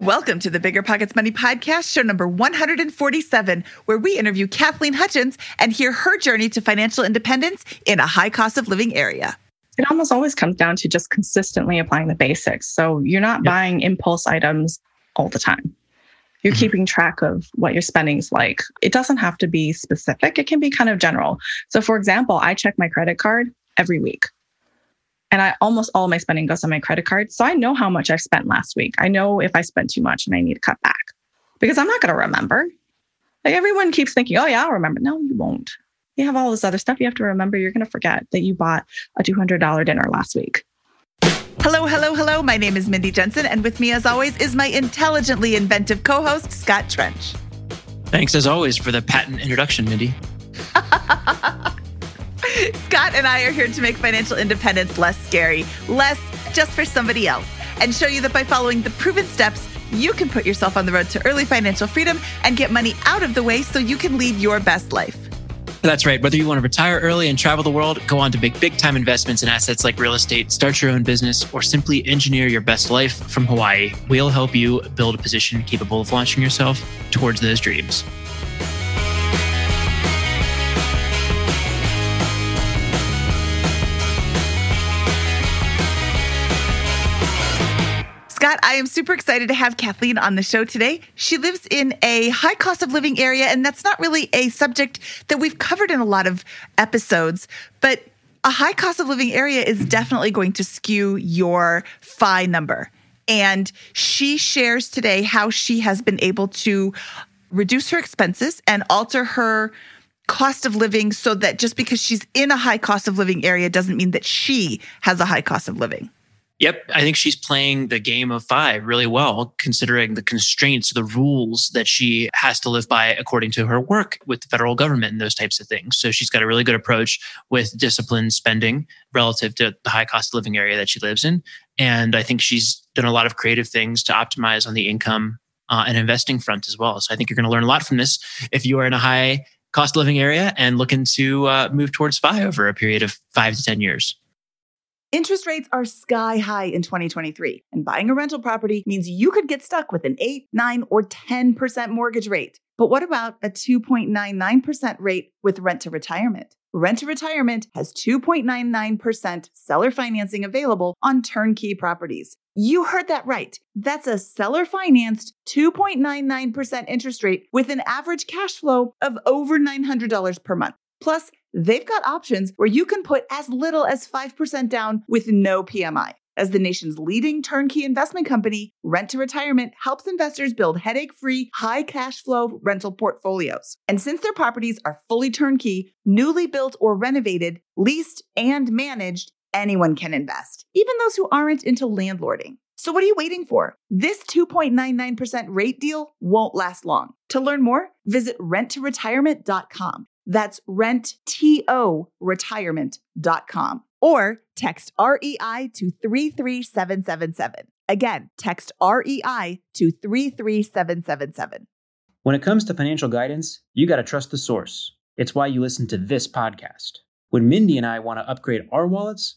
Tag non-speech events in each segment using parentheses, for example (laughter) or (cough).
Welcome to the BiggerPockets Money Podcast, show number 147, where we interview Kathleen Hutchins and hear her journey to financial independence in a high cost of living area. It almost always comes down to just consistently applying the basics. So you're not yep. buying impulse items all the time. You're mm-hmm. keeping track of what your spending's like. It doesn't have to be specific, it can be kind of general. So, for example, I check my credit card every week and I almost all my spending goes on my credit card. So I know how much I spent last week. I know if I spent too much and I need to cut back because I'm not going to remember. Like everyone keeps thinking, oh, yeah, I'll remember. No, you won't. You have all this other stuff you have to remember. You're going to forget that you bought a $200 dinner last week. Hello, hello, hello. My name is Mindy Jensen, and with me, as always, is my intelligently inventive co host, Scott Trench. Thanks, as always, for the patent introduction, Mindy. (laughs) (laughs) Scott and I are here to make financial independence less scary, less just for somebody else, and show you that by following the proven steps, you can put yourself on the road to early financial freedom and get money out of the way so you can lead your best life. That's right. Whether you want to retire early and travel the world, go on to make big time investments in assets like real estate, start your own business, or simply engineer your best life from Hawaii, we'll help you build a position capable of launching yourself towards those dreams. Scott, I am super excited to have Kathleen on the show today. She lives in a high cost of living area, and that's not really a subject that we've covered in a lot of episodes, but a high cost of living area is definitely going to skew your FI number. And she shares today how she has been able to reduce her expenses and alter her cost of living so that just because she's in a high cost of living area doesn't mean that she has a high cost of living. Yep, I think she's playing the game of FI really well, considering the constraints, the rules that she has to live by according to her work with the federal government and those types of things. So she's got a really good approach with disciplined spending relative to the high cost of living area that she lives in. And I think she's done a lot of creative things to optimize on the income uh, and investing front as well. So I think you're going to learn a lot from this if you are in a high cost living area and looking to uh, move towards FI over a period of five to 10 years. Interest rates are sky high in 2023, and buying a rental property means you could get stuck with an 8, 9, or 10% mortgage rate. But what about a 2.99% rate with rent to retirement? Rent to retirement has 2.99% seller financing available on turnkey properties. You heard that right. That's a seller financed 2.99% interest rate with an average cash flow of over $900 per month. Plus, they've got options where you can put as little as 5% down with no PMI. As the nation's leading turnkey investment company, Rent to Retirement helps investors build headache free, high cash flow rental portfolios. And since their properties are fully turnkey, newly built or renovated, leased, and managed, anyone can invest, even those who aren't into landlording. So, what are you waiting for? This 2.99% rate deal won't last long. To learn more, visit renttoretirement.com. That's renttoretirement.com or text REI to 33777. Again, text REI to 33777. When it comes to financial guidance, you got to trust the source. It's why you listen to this podcast. When Mindy and I want to upgrade our wallets,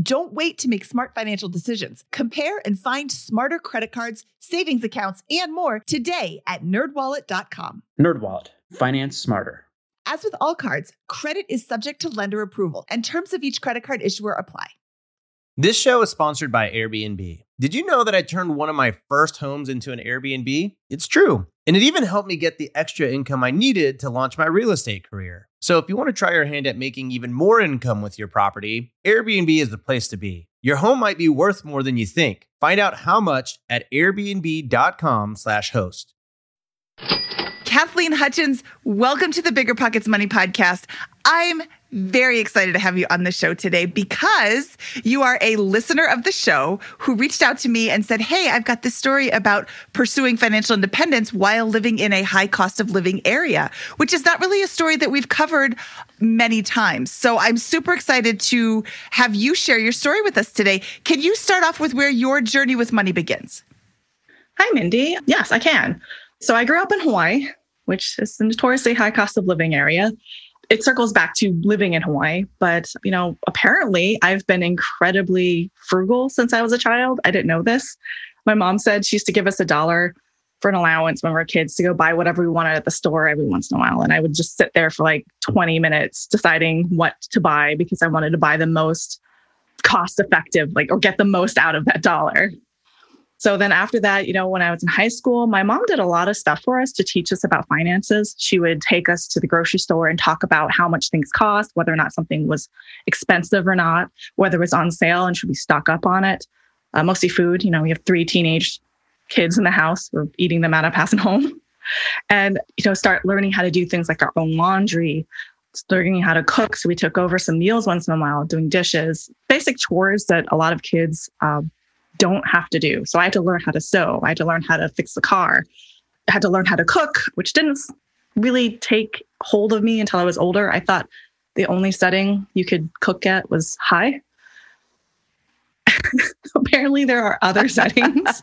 Don't wait to make smart financial decisions. Compare and find smarter credit cards, savings accounts, and more today at nerdwallet.com. Nerdwallet, finance smarter. As with all cards, credit is subject to lender approval, and terms of each credit card issuer apply. This show is sponsored by Airbnb. Did you know that I turned one of my first homes into an Airbnb? It's true. And it even helped me get the extra income I needed to launch my real estate career. So if you want to try your hand at making even more income with your property, Airbnb is the place to be. Your home might be worth more than you think. Find out how much at airbnb.com/host. Kathleen Hutchins, welcome to the BiggerPockets Money podcast. I'm very excited to have you on the show today because you are a listener of the show who reached out to me and said, Hey, I've got this story about pursuing financial independence while living in a high cost of living area, which is not really a story that we've covered many times. So I'm super excited to have you share your story with us today. Can you start off with where your journey with money begins? Hi, Mindy. Yes, I can. So I grew up in Hawaii, which is a notoriously high cost of living area it circles back to living in Hawaii, but you know, apparently I've been incredibly frugal since I was a child. I didn't know this. My mom said she used to give us a dollar for an allowance when we were kids to go buy whatever we wanted at the store every once in a while. And I would just sit there for like 20 minutes deciding what to buy because I wanted to buy the most cost effective, like, or get the most out of that dollar. So then after that, you know, when I was in high school, my mom did a lot of stuff for us to teach us about finances. She would take us to the grocery store and talk about how much things cost, whether or not something was expensive or not, whether it was on sale and should we stock up on it. Uh, mostly food. You know, we have three teenage kids in the house. We're eating them out of passing home. (laughs) And, you know, start learning how to do things like our own laundry, learning how to cook. So we took over some meals once in a while, doing dishes, basic chores that a lot of kids um, don't have to do. So I had to learn how to sew. I had to learn how to fix the car. I had to learn how to cook, which didn't really take hold of me until I was older. I thought the only setting you could cook at was high. (laughs) Apparently, there are other (laughs) settings.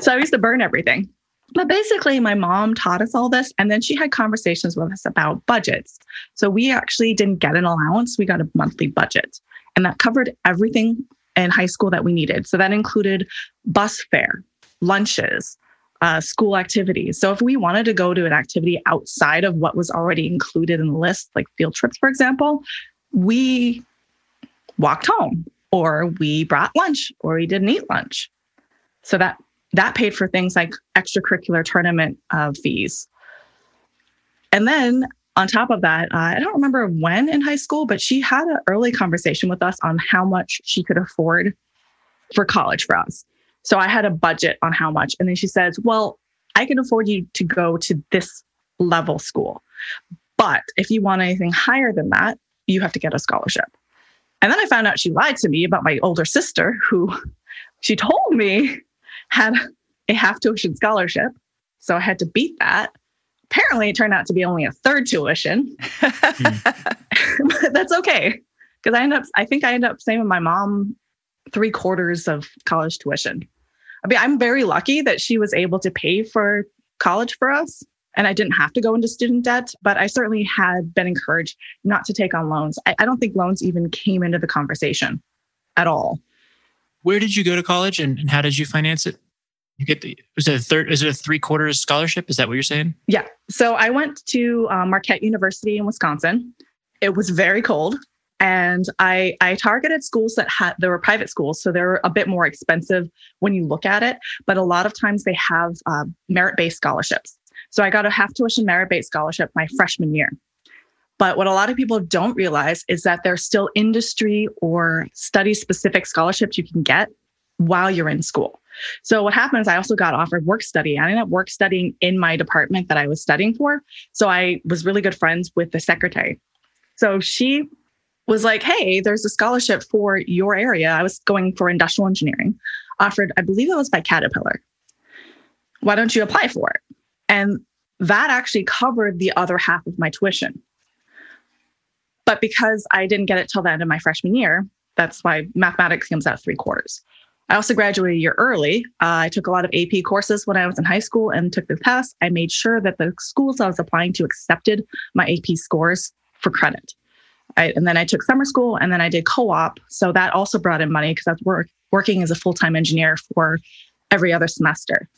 so I used to burn everything. But basically, my mom taught us all this. And then she had conversations with us about budgets. So we actually didn't get an allowance, we got a monthly budget. And that covered everything in high school that we needed. So that included bus fare, lunches, uh, school activities. So if we wanted to go to an activity outside of what was already included in the list, like field trips, for example, we walked home or we brought lunch or we didn't eat lunch. So that that paid for things like extracurricular tournament uh, fees. And then on top of that, uh, I don't remember when in high school, but she had an early conversation with us on how much she could afford for college for us. So I had a budget on how much. And then she says, Well, I can afford you to go to this level school. But if you want anything higher than that, you have to get a scholarship. And then I found out she lied to me about my older sister, who she told me had a half tuition scholarship. So I had to beat that apparently it turned out to be only a third tuition. but (laughs) (laughs) that's okay. Because I end up, I think I end up saving my mom three quarters of college tuition. I mean, I'm very lucky that she was able to pay for college for us and I didn't have to go into student debt, but I certainly had been encouraged not to take on loans. I, I don't think loans even came into the conversation at all. Where did you go to college and, and how did you finance it? You get the is it a third? Is it a three quarters scholarship? Is that what you're saying? Yeah. So I went to um, Marquette University in Wisconsin. It was very cold, and I I targeted schools that had there were private schools, so they're a bit more expensive when you look at it. But a lot of times they have uh, merit based scholarships. So I got a half tuition merit based scholarship my freshman year. But what a lot of people don't realize is that there's still industry or study specific scholarships you can get while you're in school. So what happens, I also got offered work study. I ended up work studying in my department that I was studying for. So I was really good friends with the secretary. So she was like, hey, there's a scholarship for your area. I was going for industrial engineering, offered, I believe it was by Caterpillar. Why don't you apply for it? And that actually covered the other half of my tuition. But because I didn't get it till the end of my freshman year, that's why mathematics comes out three quarters. I also graduated a year early. Uh, I took a lot of AP courses when I was in high school and took the test. I made sure that the schools I was applying to accepted my AP scores for credit. I, and then I took summer school and then I did co op. So that also brought in money because I was work, working as a full time engineer for every other semester.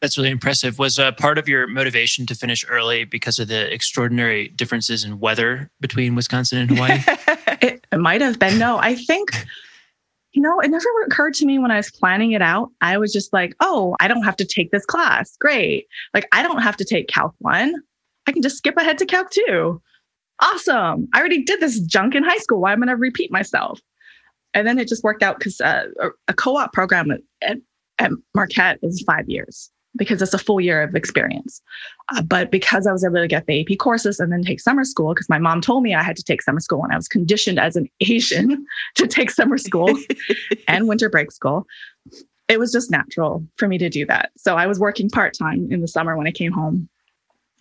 That's really impressive. Was a part of your motivation to finish early because of the extraordinary differences in weather between Wisconsin and Hawaii? (laughs) it, it might have been. No, I think you know, it never occurred to me when I was planning it out. I was just like, oh, I don't have to take this class. Great. Like, I don't have to take Calc 1. I can just skip ahead to Calc 2. Awesome. I already did this junk in high school. Why am I going to repeat myself? And then it just worked out because uh, a co op program at, at Marquette is five years. Because it's a full year of experience. Uh, but because I was able to get the AP courses and then take summer school, because my mom told me I had to take summer school and I was conditioned as an (laughs) Asian to take summer school (laughs) and winter break school, it was just natural for me to do that. So I was working part time in the summer when I came home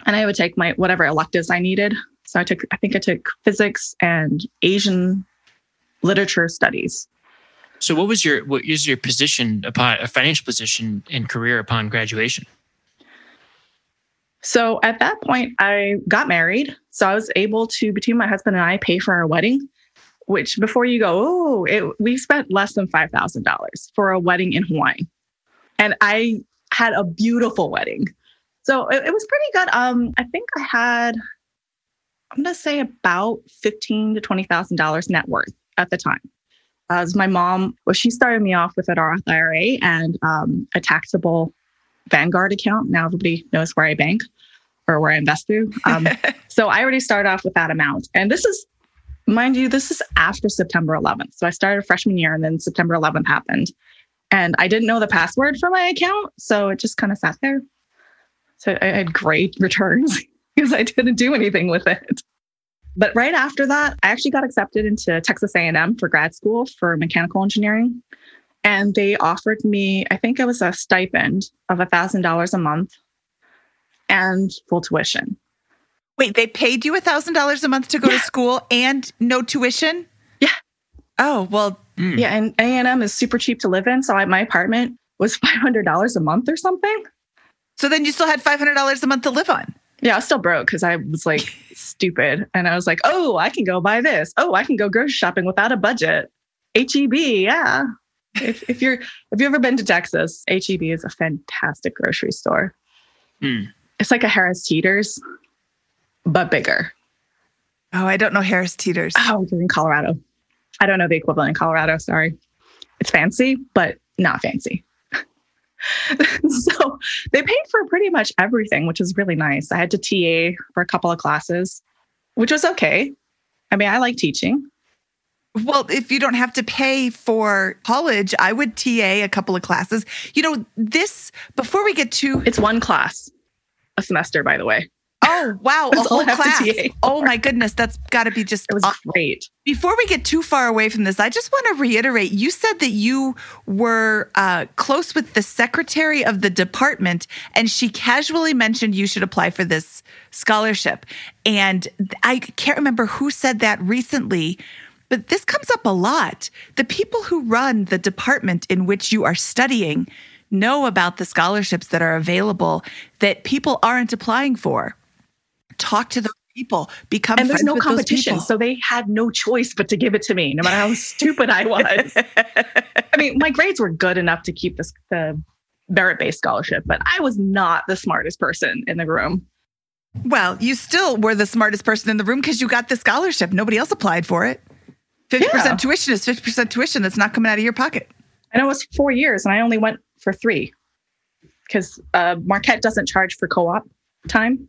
and I would take my whatever electives I needed. So I took, I think I took physics and Asian literature studies. So what was your what is your position upon a financial position and career upon graduation? So at that point, I got married. So I was able to, between my husband and I, pay for our wedding. Which before you go, oh, we spent less than five thousand dollars for a wedding in Hawaii, and I had a beautiful wedding. So it, it was pretty good. Um, I think I had, I'm gonna say about fifteen to twenty thousand dollars net worth at the time. As my mom, well, she started me off with an Roth IRA and um, a taxable Vanguard account. Now everybody knows where I bank or where I invest through. Um, (laughs) so I already started off with that amount. And this is, mind you, this is after September 11th. So I started freshman year and then September 11th happened. And I didn't know the password for my account. So it just kind of sat there. So I had great returns (laughs) because I didn't do anything with it. But right after that, I actually got accepted into Texas A&M for grad school for mechanical engineering. And they offered me, I think it was a stipend of $1,000 a month and full tuition. Wait, they paid you $1,000 a month to go yeah. to school and no tuition? Yeah. Oh, well. Mm. Yeah, and A&M is super cheap to live in. So I, my apartment was (laughs) $500 a month or something. So then you still had $500 a month to live on? Yeah, I was still broke because I was like (laughs) stupid. And I was like, oh, I can go buy this. Oh, I can go grocery shopping without a budget. HEB, yeah. if, if you're if you've ever been to Texas, HEB is a fantastic grocery store. Mm. It's like a Harris Teeter's, but bigger. Oh, I don't know Harris Teeter's. Oh, you're in Colorado. I don't know the equivalent in Colorado. Sorry. It's fancy, but not fancy. (laughs) so they paid for pretty much everything, which is really nice. I had to TA for a couple of classes, which was okay. I mean, I like teaching. Well, if you don't have to pay for college, I would TA a couple of classes. You know, this, before we get to. It's one class a semester, by the way. Oh wow, a whole class! Oh my goodness, that's got to be just it was awesome. great. Before we get too far away from this, I just want to reiterate: you said that you were uh, close with the secretary of the department, and she casually mentioned you should apply for this scholarship. And I can't remember who said that recently. But this comes up a lot. The people who run the department in which you are studying know about the scholarships that are available that people aren't applying for talk to those people, become and there's no competition. So they had no choice but to give it to me, no matter how stupid I was. (laughs) I mean, my grades were good enough to keep this the merit-based scholarship, but I was not the smartest person in the room. Well, you still were the smartest person in the room because you got the scholarship. Nobody else applied for it. 50% yeah. tuition is 50% tuition that's not coming out of your pocket. And it was four years, and I only went for three because uh, Marquette doesn't charge for co op time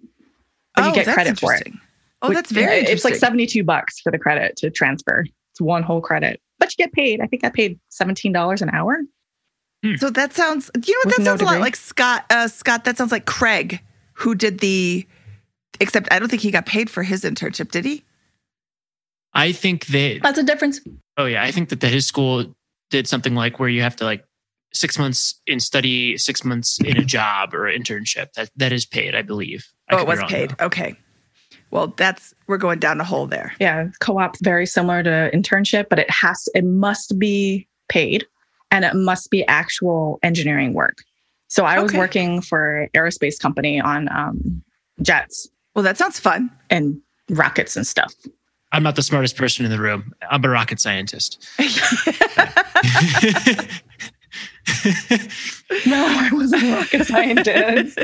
but oh, you get credit for it. Oh, that's very It's like 72 bucks for the credit to transfer. It's one whole credit, but you get paid. I think I paid $17 an hour. Hmm. So that sounds, you know what? That sounds no a lot like Scott. Uh, Scott, that sounds like Craig, who did the, except I don't think he got paid for his internship, did he? I think that. That's a difference. Oh, yeah. I think that the, his school did something like where you have to like six months in study, six months in a job or internship. That that is paid, I believe. I oh, it was paid. Though. Okay. Well, that's we're going down a hole there. Yeah, co-op very similar to internship, but it has it must be paid and it must be actual engineering work. So I okay. was working for aerospace company on um, jets. Well, that sounds fun. And rockets and stuff. I'm not the smartest person in the room. I'm a rocket scientist. (laughs) (laughs) (laughs) no, I wasn't a rocket scientist.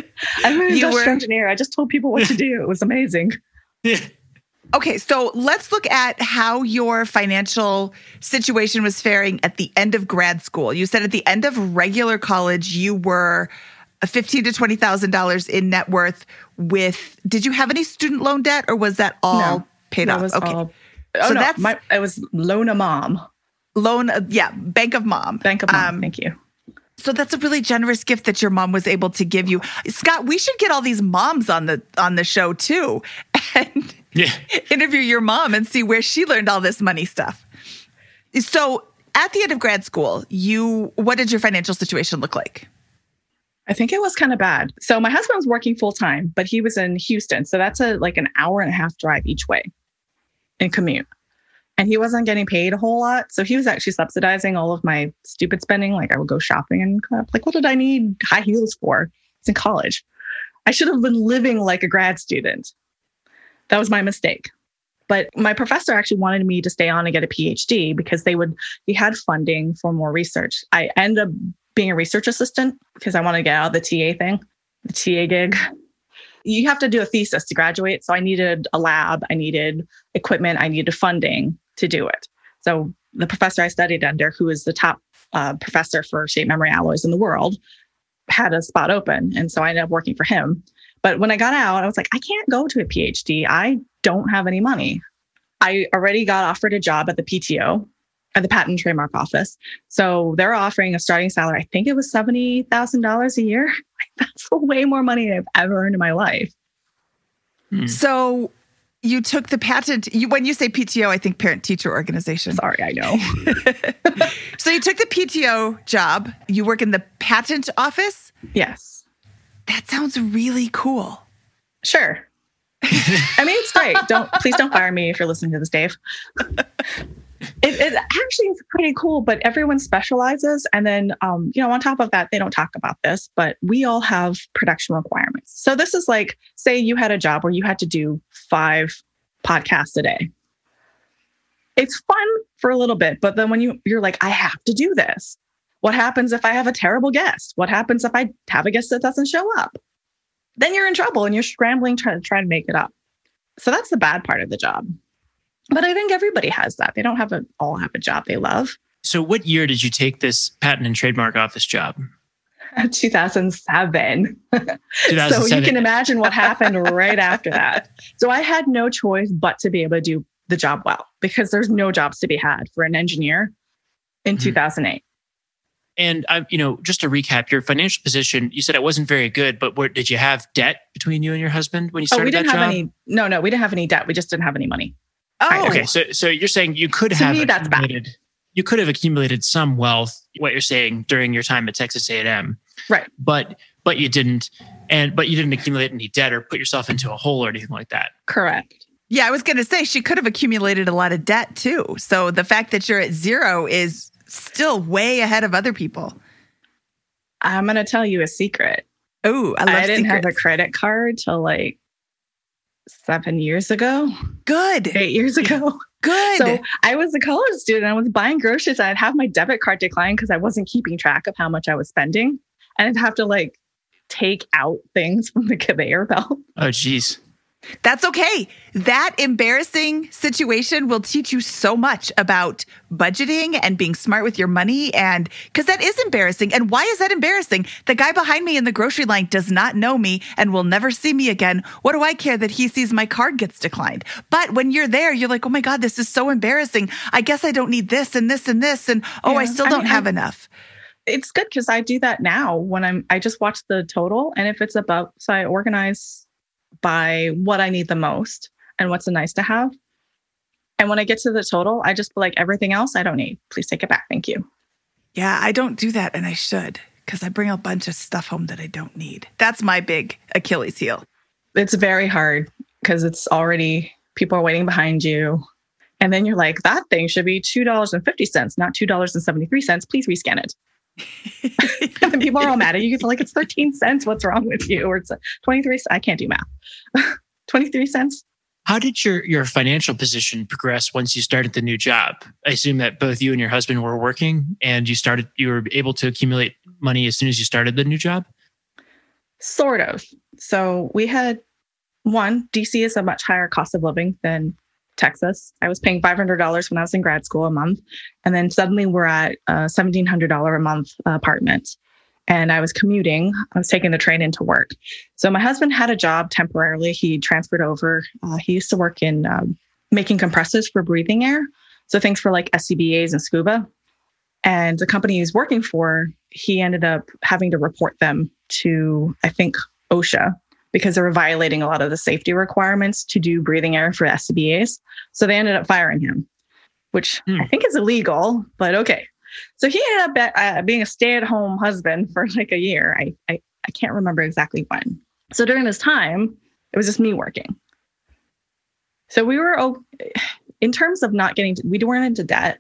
I'm an industrial were... engineer. I just told people what to do. It was amazing. Yeah. (laughs) Okay, so let's look at how your financial situation was faring at the end of grad school. You said at the end of regular college, you were a fifteen to twenty thousand dollars in net worth. With did you have any student loan debt, or was that all no, paid off? okay, all, oh, so no, that's my, I was loan a mom. Loan, yeah, Bank of Mom. Bank of Mom. Um, thank you. So that's a really generous gift that your mom was able to give you. Scott, we should get all these moms on the on the show too (laughs) and Yeah. interview your mom and see where she learned all this money stuff. So, at the end of grad school, you what did your financial situation look like? I think it was kind of bad. So my husband was working full time, but he was in Houston. So that's a like an hour and a half drive each way and commute. And he wasn't getting paid a whole lot. So he was actually subsidizing all of my stupid spending. Like I would go shopping and. Like, what did I need high heels for? It's in college. I should have been living like a grad student. That was my mistake. But my professor actually wanted me to stay on and get a PhD because they would, he had funding for more research. I ended up being a research assistant because I wanted to get out of the TA thing, the TA gig. You have to do a thesis to graduate. So I needed a lab, I needed equipment, I needed funding to do it. So the professor I studied under, who is the top uh, professor for shape memory alloys in the world, had a spot open. And so I ended up working for him. But when I got out, I was like, I can't go to a PhD. I don't have any money. I already got offered a job at the PTO, at the Patent Trademark Office. So they're offering a starting salary. I think it was $70,000 a year. (laughs) That's way more money than I've ever earned in my life. Hmm. So, you took the patent you when you say PTO, I think parent teacher organization. Sorry, I know. (laughs) So you took the PTO job, you work in the patent office? yes. That sounds really cool. Sure. I mean, it's great. Don't please don't fire me if you're listening to this, Dave. It, it actually is pretty cool, but everyone specializes. And then, um, you know, on top of that, they don't talk about this, but we all have production requirements. So this is like, say you had a job where you had to do five podcasts a day. It's fun for a little bit, but then when you you're like, I have to do this. What happens if I have a terrible guest? What happens if I have a guest that doesn't show up? Then you're in trouble and you're scrambling trying to try to make it up. So that's the bad part of the job. But I think everybody has that. They don't have a all have a job they love. So, what year did you take this patent and trademark office job? (laughs) 2007. (laughs) So you can imagine what happened right after that. So I had no choice but to be able to do the job well because there's no jobs to be had for an engineer in Mhm. 2008. And I, you know, just to recap, your financial position, you said it wasn't very good, but where, did you have debt between you and your husband when you started Oh, we didn't have job? any. No, no, we didn't have any debt. We just didn't have any money. Oh, Okay, so so you're saying you could To have me, that's bad. accumulated, you could have accumulated some wealth. What you're saying during your time at Texas A&M, Right. But but you didn't, and but you didn't accumulate any debt or put yourself into a hole or anything like that. Correct. yeah, I was going to say she could have accumulated a lot of debt too. So the fact that you're at zero is still way ahead of other people. I'm going to tell you a secret. Oh, I I, love didn't have a credit card till like seven years ago, Good, eight years ago. good. So I was a college student. I was buying groceries. And I'd have my debit card decline because I wasn't keeping track of how much I was spending. And I'd have to like take out things from the (laughs) conveyor belt. Oh, geez. That's okay. That embarrassing situation will teach you so much about budgeting and being smart with your money. And because that is embarrassing. And why is that embarrassing? The guy behind me in the grocery line does not know me and will never see me again. What do I care that he sees my card gets declined? But when you're there, you're like, oh my God, this is so embarrassing. I guess I don't need this and this and this. And oh, I still don't mean, have I- enough. It's good because I do that now when I'm, I just watch the total. And if it's above so I organize by what I need the most and what's a nice to have. And when I get to the total, I just be like everything else I don't need. Please take it back. Thank you. Yeah, I don't do that, and I should because I bring a bunch of stuff home that I don't need. That's my big Achilles heel. It's very hard because it's already people are waiting behind you. And then you're like, that thing should be $2.50, not $2.73. Please rescan it. (laughs) and people are all mad at you. It's like, it's 13 cents. What's wrong with you? Or it's 23. I can't do math. (laughs) 23 cents. How did your your financial position progress once you started the new job? I assume that both you and your husband were working, and you started you were able to accumulate money as soon as you started the new job. Sort of. So we had one, DC is a much higher cost of living than Texas. I was paying $500 when I was in grad school a month. And then suddenly we're at a $1,700 a month apartment. And I was commuting. I was taking the train into work. So my husband had a job temporarily. He transferred over. Uh, he used to work in um, making compressors for breathing air. So things for like SCBAs and scuba. And the company he's working for, he ended up having to report them to, I think, OSHA because they were violating a lot of the safety requirements to do breathing air for SCBAs. So they ended up firing him, which hmm. I think is illegal, but okay. So he ended up uh, being a stay at home husband for like a year. I, I, I can't remember exactly when. So during this time, it was just me working. So we were, in terms of not getting, we weren't into debt,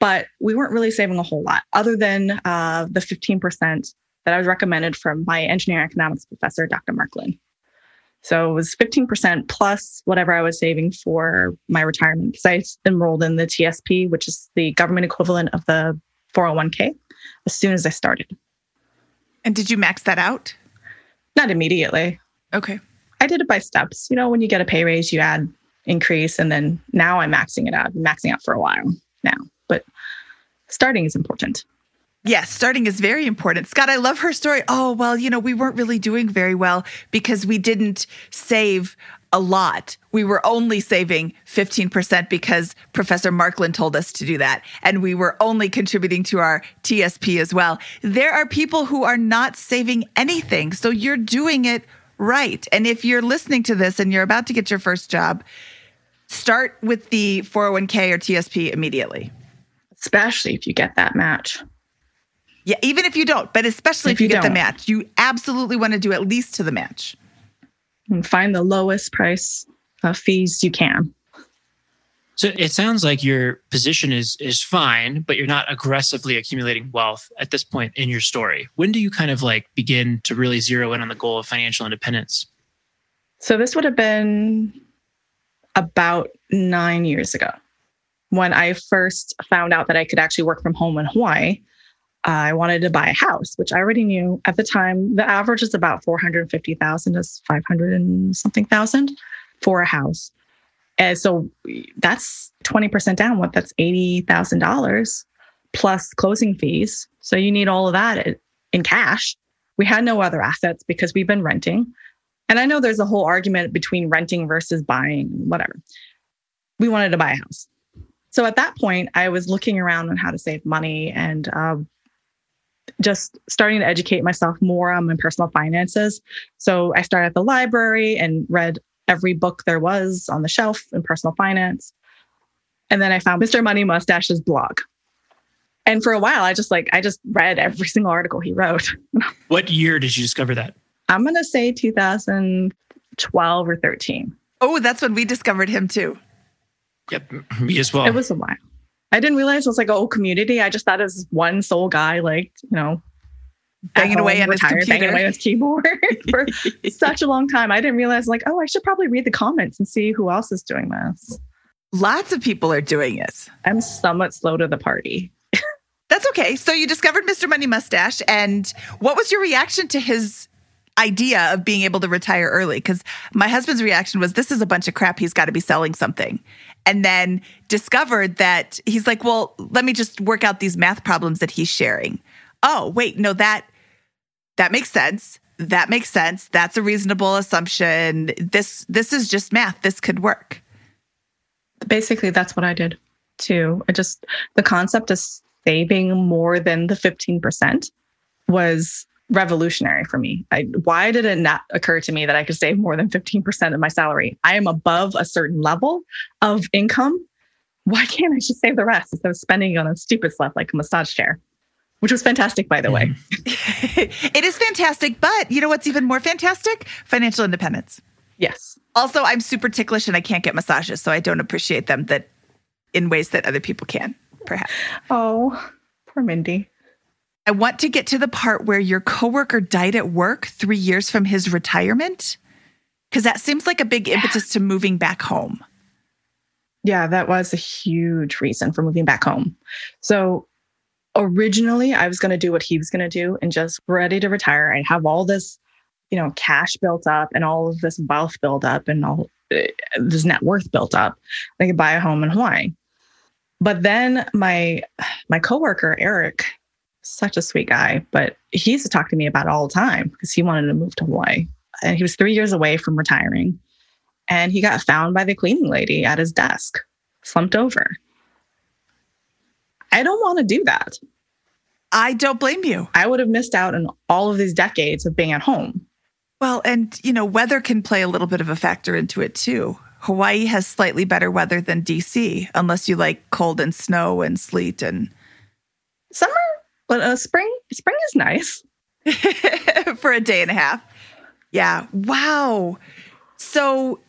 but we weren't really saving a whole lot other than uh, the 15% that I was recommended from my engineering economics professor, Dr. Mark Lin. So it was 15% plus whatever I was saving for my retirement because I enrolled in the TSP, which is the government equivalent of the 401k, as soon as I started. And did you max that out? Not immediately. Okay. I did it by steps. You know, when you get a pay raise, you add increase, and then now I'm maxing it out. I'm maxing out for a while now, but starting is important. Yes, starting is very important. Scott, I love her story. Oh, well, you know, we weren't really doing very well because we didn't save a lot. We were only saving 15% because Professor Mark Lin told us to do that. And we were only contributing to our TSP as well. There are people who are not saving anything. So you're doing it right. And if you're listening to this and you're about to get your first job, start with the 401k or TSP immediately. Especially if you get that match. Yeah, even if you don't, but especially if, if you, you, get don't. the match, you absolutely want to do at least to the match. And find the lowest price of fees you can. So it sounds like your position is is fine, but you're not aggressively accumulating wealth at this point in your story. When do you kind of like begin to really zero in on the goal of financial independence? So this would have been about 9 years ago when I first found out that I could actually work from home in Hawaii I wanted to buy a house, which I already knew at the time. The average is about 450,000 to 500 and something thousand for a house. And so that's 20% down. What that's $80,000 plus closing fees. So you need all of that in cash. We had no other assets because we've been renting. And I know there's a whole argument between renting versus buying, whatever. We wanted to buy a house. So at that point, I was looking around on how to save money and uh, just starting to educate myself more on my personal finances. So I started at the library and read every book there was on the shelf in personal finance. And then I found Mr. Money Mustache's blog. And for a while, I just like, I just read every single article he wrote. (laughs) what year did you discover that? I'm going to say 2012 or 13. Oh, that's when we discovered him too. Yep, me as well. It was a while. I didn't realize it was like a whole community. I just thought it was one sole guy, like, you know, banging away on retired, banging away on his keyboard (laughs) for (laughs) such a long time. I didn't realize, like, oh, I should probably read the comments and see who else is doing this. Lots of people are doing it. I'm somewhat slow to the party. That's okay. So you discovered Mr. Money Mustache, and what was your reaction to his idea of being able to retire early? Because my husband's reaction was, "This is a bunch of crap. He's got to be selling something." And then discovered that he's like, well, let me just work out these math problems that he's sharing. Oh, wait, no, that that makes sense. That makes sense. That's a reasonable assumption. This this is just math. This could work. Basically, that's what I did too. I just the concept of saving more than the 15% was revolutionary for me. I, why did it not occur to me that I could save more than 15% of my salary? I am above a certain level of income. Why can't I just save the rest instead of spending on a stupid stuff like a massage chair? Which was fantastic, by the way. (laughs) It is fantastic, but you know what's even more fantastic? Financial independence. Yes. Also, I'm super ticklish and I can't get massages, so I don't appreciate them that in ways that other people can, perhaps. Oh, poor Mindy. I want to get to the part where your coworker died at work three years from his retirement, because that seems like a big yeah. impetus to moving back home. Yeah, that was a huge reason for moving back home. So originally, I was going to do what he was going to do and just ready to retire. I have all this, you know, cash built up and all of this wealth built up and all uh, this net worth built up. I could buy a home in Hawaii. But then my my coworker Eric such a sweet guy, but he used to talk to me about it all the time because he wanted to move to Hawaii. And he was three years away from retiring. And he got found by the cleaning lady at his desk, slumped over. I don't want to do that. I don't blame you. I would have missed out on all of these decades of being at home. Well, and you know, weather can play a little bit of a factor into it too. Hawaii has slightly better weather than DC, unless you like cold and snow and sleet and summer. But uh, spring, spring is nice (laughs) for a day and a half. Yeah. Wow. So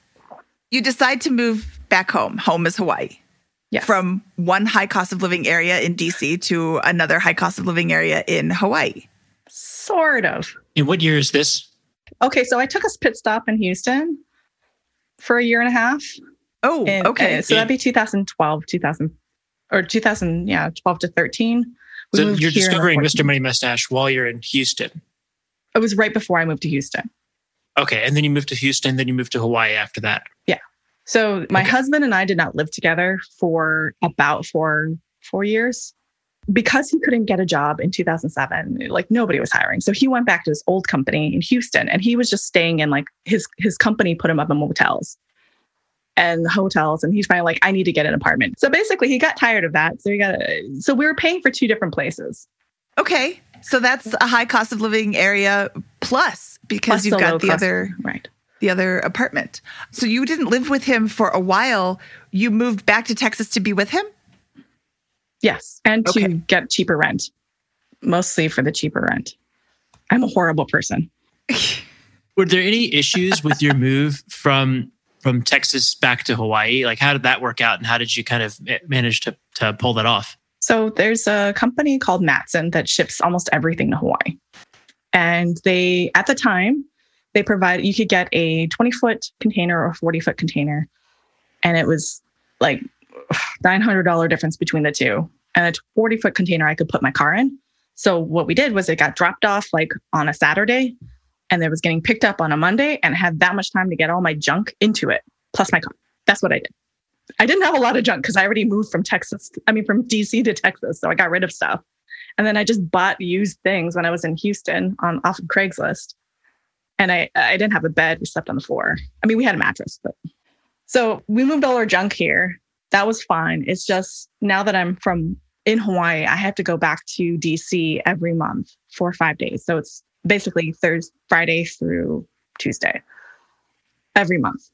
you decide to move back home. Home is Hawaii. Yes. From one high cost of living area in DC to another high cost of living area in Hawaii. Sort of. In what year is this? Okay, so I took a pit stop in Houston for a year and a half. Oh, And, okay. uh, so that'd be 2012, 2000, or 2000, yeah, 12 to 13. We So you're discovering Mr. Money Mustache while you're in Houston. It was right before I moved to Houston. Okay, and then you moved to Houston, then you moved to Hawaii after that. Yeah. So my Okay. husband and I did not live together for about four four years because he couldn't get a job in 2007. Like nobody was hiring, so he went back to his old company in Houston, and he was just staying in like his his company put him up in motels and hotels, and he's finally like, I need to get an apartment. So basically, he got tired of that. So he got a, so we were paying for two different places. Okay. So that's a high cost of living area plus because Plus you've the got the cost- other right. the other apartment. So you didn't live with him for a while. You moved back to Texas to be with him? Yes, and to get cheaper rent, mostly for the cheaper rent. I'm a horrible person. (laughs) (laughs) Were there any issues with your move from from Texas back to Hawaii? Like, how did that work out, and how did you kind of manage to to pull that off? So there's a company called Matson that ships almost everything to Hawaii. And they, at the time, they provide, you could get a 20 foot container or 40 foot container. And it was like $900 difference between the two. And a 40 foot container I could put my car in. So what we did was it got dropped off like on a Saturday and it was getting picked up on a Monday and had that much time to get all my junk into it, plus my car. That's what I did. I didn't have a lot of junk because I already moved from Texas. I mean, from DC to Texas. So I got rid of stuff. And then I just bought used things when I was in Houston on off of Craigslist. And I, I didn't have a bed. We slept on the floor. I mean, we had a mattress, but so we moved all our junk here. That was fine. It's just now that I'm from in Hawaii, I have to go back to DC every month for five days. So it's basically Thursday, Friday through Tuesday every month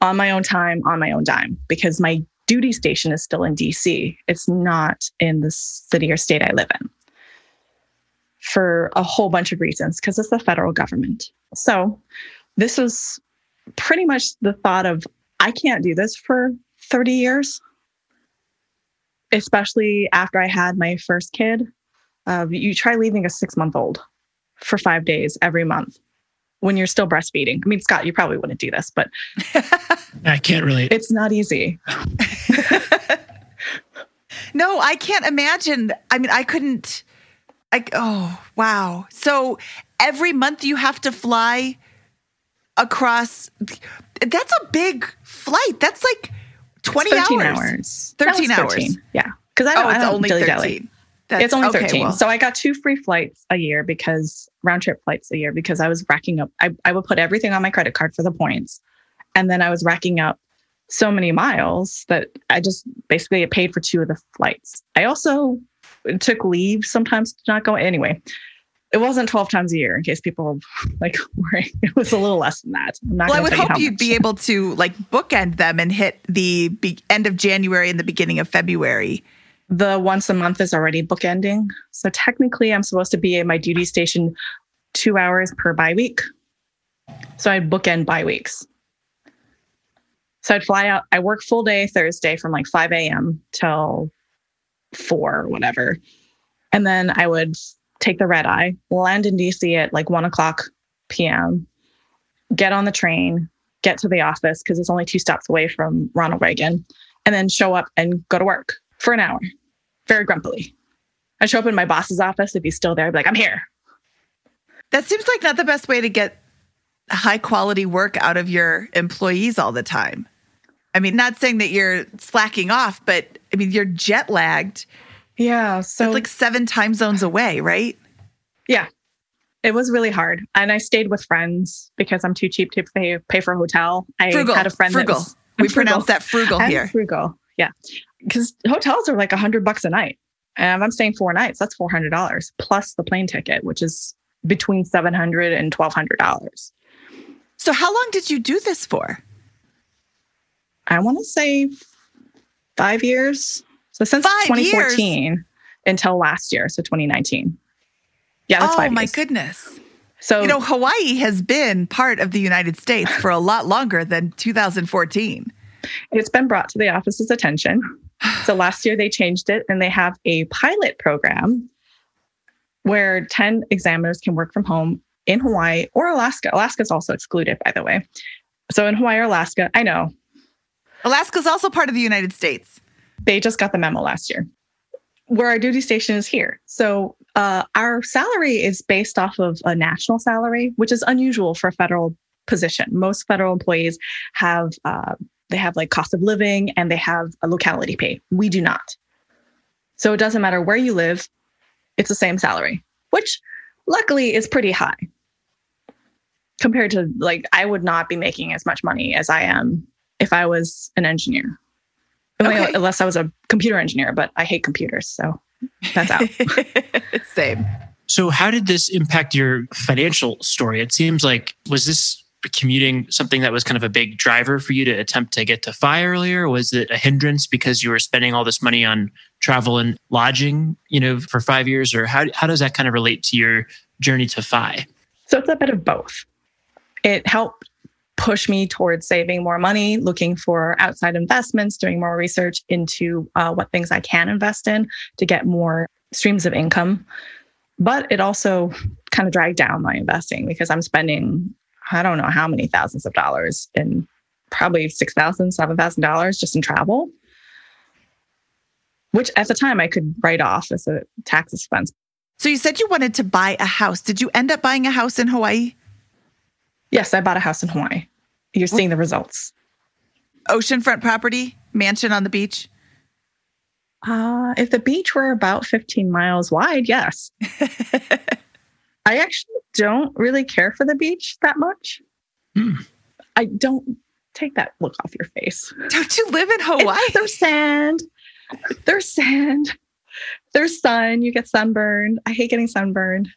on my own time, on my own dime, because my duty station is still in DC. It's not in the city or state I live in for a whole bunch of reasons, because it's the federal government. So this was pretty much the thought of I can't do this for 30 years, especially after I had my first kid. Uh, you try leaving a six month old for five days every month when you're still breastfeeding. I mean, Scott, you probably wouldn't do this, but (laughs) I can't relate. it's not easy. (laughs) No, I can't imagine. I mean, I couldn't. I oh wow. So every month you have to fly across. That's a big flight. That's like twenty 13 hours. hours. 13 was hours. Yeah. Because I don't, Oh, I don't only thirteen. That's, it's only okay, 13. well, so I got two free flights a year because round trip flights a year because I was racking up. I, I would put everything on my credit card for the points. And then I was racking up so many miles that I just basically it paid for two of the flights. I also took leave sometimes to not go. Anyway, it wasn't 12 times a year in case people (laughs) like (laughs) worrying. It was a little less than that. I'm not well, I would tell you hope you'd be able to like bookend them and hit the be- end of January and the beginning of February. The once a month is already bookending. So technically, I'm supposed to be at my duty station two hours per bye week. So I'd bookend bye weeks. So I'd fly out. I work full day Thursday from like 5 a.m. till four or whatever. And then I would take the red eye, land in DC at like one o'clock p.m., get on the train, get to the office because it's only two stops away from Ronald Reagan, and then show up and go to work for an hour, very grumpily. I show up in my boss's office if he's still there, I'd be like, I'm here. That seems like not the best way to get high quality work out of your employees all the time. I mean, not saying that you're slacking off, but I mean, you're jet lagged. Yeah. So It's like seven time zones away, right? Yeah. It was really hard. And I stayed with friends because I'm too cheap to pay pay for a hotel. I Frugal. had a friend frugal. was we (laughs) frugal. pronounce that frugal I'm here. frugal. Yeah. Because hotels are like a hundred bucks a night. And I'm staying four nights, that's $400 plus the plane ticket, which is between $700 and $1,200. So, how long did you do this for? I want to say five years. So, since Five 2014 years? until last year, so 2019. Yeah, that's oh, five my years. goodness. So, You know, Hawaii has been part of the United States for a lot longer than 2014. it's been brought to the office's attention. So last year they changed it and they have a pilot program where 10 examiners can work from home in Hawaii or Alaska. Alaska is also excluded, by the way. So in Hawaii or Alaska, I know Alaska is also part of the United States. they just got the memo last year. Where our duty station is here. So uh, our salary is based off of a national salary, which is unusual for a federal position. Most federal employees have uh, they have like cost of living and they have a locality pay. We do not. So it doesn't matter where you live, it's the same salary, which luckily is pretty high compared to like I would not be making as much money as I am if I was an engineer. Okay. Unless I was a computer engineer, but I hate computers, so that's out. (laughs) Same. So, how did this impact your financial story? It seems like was this commuting something that was kind of a big driver for you to attempt to get to FI earlier? Was it a hindrance because you were spending all this money on travel and lodging, you know, for five years, or how how does that kind of relate to your journey to FI? So it's a bit of both. It helped push me towards saving more money, looking for outside investments, doing more research into uh, what things I can invest in to get more streams of income. But it also kind of dragged down my investing because I'm spending, I don't know how many thousands of dollars in probably $6,000, $7,000 just in travel, which at the time I could write off as a tax expense. So you said you wanted to buy a house. Did you end up buying a house in Hawaii? Yes, I bought a house in Hawaii. You're seeing the results. Oceanfront property, mansion on the beach? Uh, if the beach were about 15 miles wide, yes. (laughs) I actually don't really care for the beach that much. Hmm. I don't take that look off your face. Don't you live in Hawaii? There's sand. There's sand. There's sun. You get sunburned. I hate getting sunburned.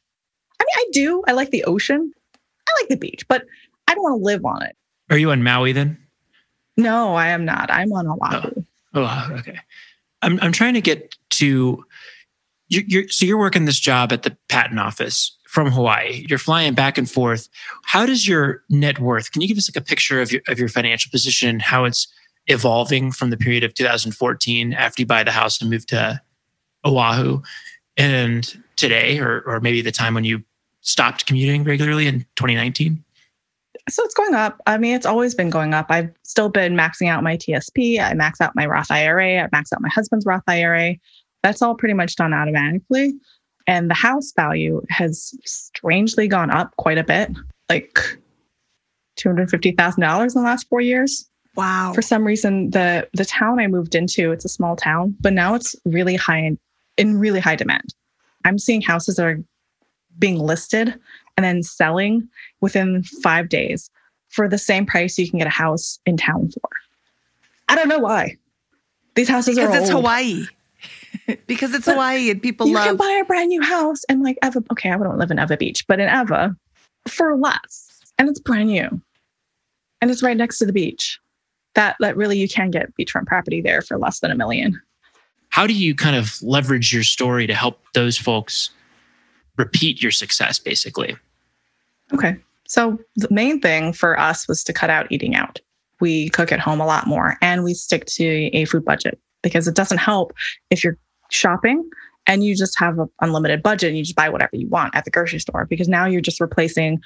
I mean, I do. I like the ocean. I like the beach, but I don't want to live on it. Are you on Maui then? No, I am not. I'm on Oahu. Oh, okay. I'm I'm trying to get to you you're so you're working this job at the patent office from Hawaii. You're flying back and forth. How does your net worth? Can you give us like a picture of your of your financial position, and how it's evolving from the period of 2014 after you buy the house and move to Oahu and today or or maybe the time when you stopped commuting regularly in 2019? So it's going up. I mean, it's always been going up. I've still been maxing out my TSP. I max out my Roth IRA. I max out my husband's Roth IRA. That's all pretty much done automatically. And the house value has strangely gone up quite a bit, like $250,000 in the last four years. Wow. For some reason, the the town I moved into, it's a small town, but now it's really high in, in really high demand. I'm seeing houses that are being listed and then selling within five days for the same price you can get a house in town for. I don't know why. These houses because are it's old. Hawaii. Because it's But Hawaii and people You can buy a brand new house and like Ewa. Okay, I don't live in Ewa Beach, but in Ewa for less, and it's brand new, and it's right next to the beach. That that really you can get beachfront property there for less than a million. How do you kind of leverage your story to help those folks repeat your success basically? Okay. So the main thing for us was to cut out eating out. We cook at home a lot more and we stick to a food budget because it doesn't help if you're shopping and you just have an unlimited budget and you just buy whatever you want at the grocery store because now you're just replacing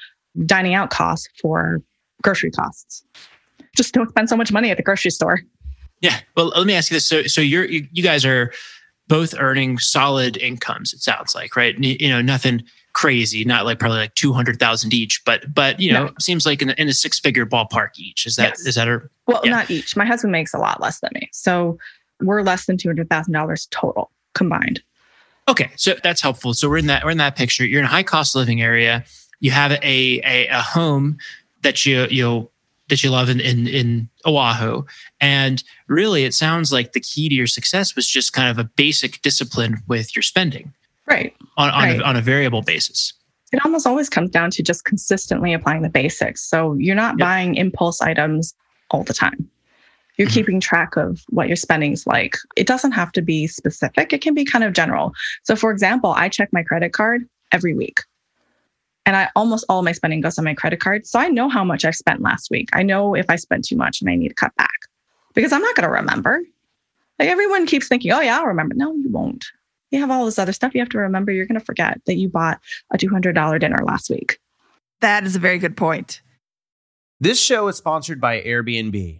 dining out costs for grocery costs. Just don't spend so much money at the grocery store. Yeah. Well, let me ask you this. So, so you're, you, you guys are both earning solid incomes. It sounds like, right? You know, nothing crazy, not like probably like 200,000 each, but, but, you know, No. seems like in, a- in a six figure ballpark each. Is that, is Yes. that a, Well, Yeah. not each. My husband makes a lot less than me. So we're less than $200,000 total combined. okay. So that's helpful. So we're in that, we're in that picture. You're in a high cost living area. You have a, a, a home that you, you'll that you love in, in, in Oahu. And really, it sounds like the key to your success was just kind of a basic discipline with your spending. Right. On, on, right. A, on a variable basis. It almost always comes down to just consistently applying the basics. So you're not yep. buying impulse items all the time. You're mm-hmm. keeping track of what your spending's like. It doesn't have to be specific, it can be kind of general. So, for example, I check my credit card every week and I almost all my spending goes on my credit card. So I know how much I spent last week. I know if I spent too much and I need to cut back because I'm not going to remember. Like everyone keeps thinking, oh, yeah, I'll remember. No, you won't. You have all this other stuff you have to remember. You're going to forget that you bought a $200 dinner last week. That is a very good point. This show is sponsored by Airbnb.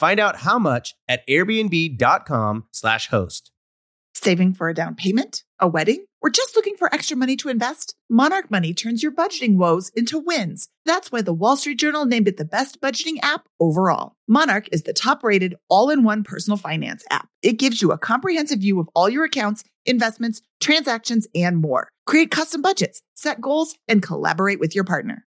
Find out how much at airbnb.com/slash host. Saving for a down payment, a wedding, or just looking for extra money to invest? Monarch Money turns your budgeting woes into wins. That's why the Wall Street Journal named it the best budgeting app overall. Monarch is the top rated all in one personal finance app. It gives you a comprehensive view of all your accounts, investments, transactions, and more. Create custom budgets, set goals, and collaborate with your partner.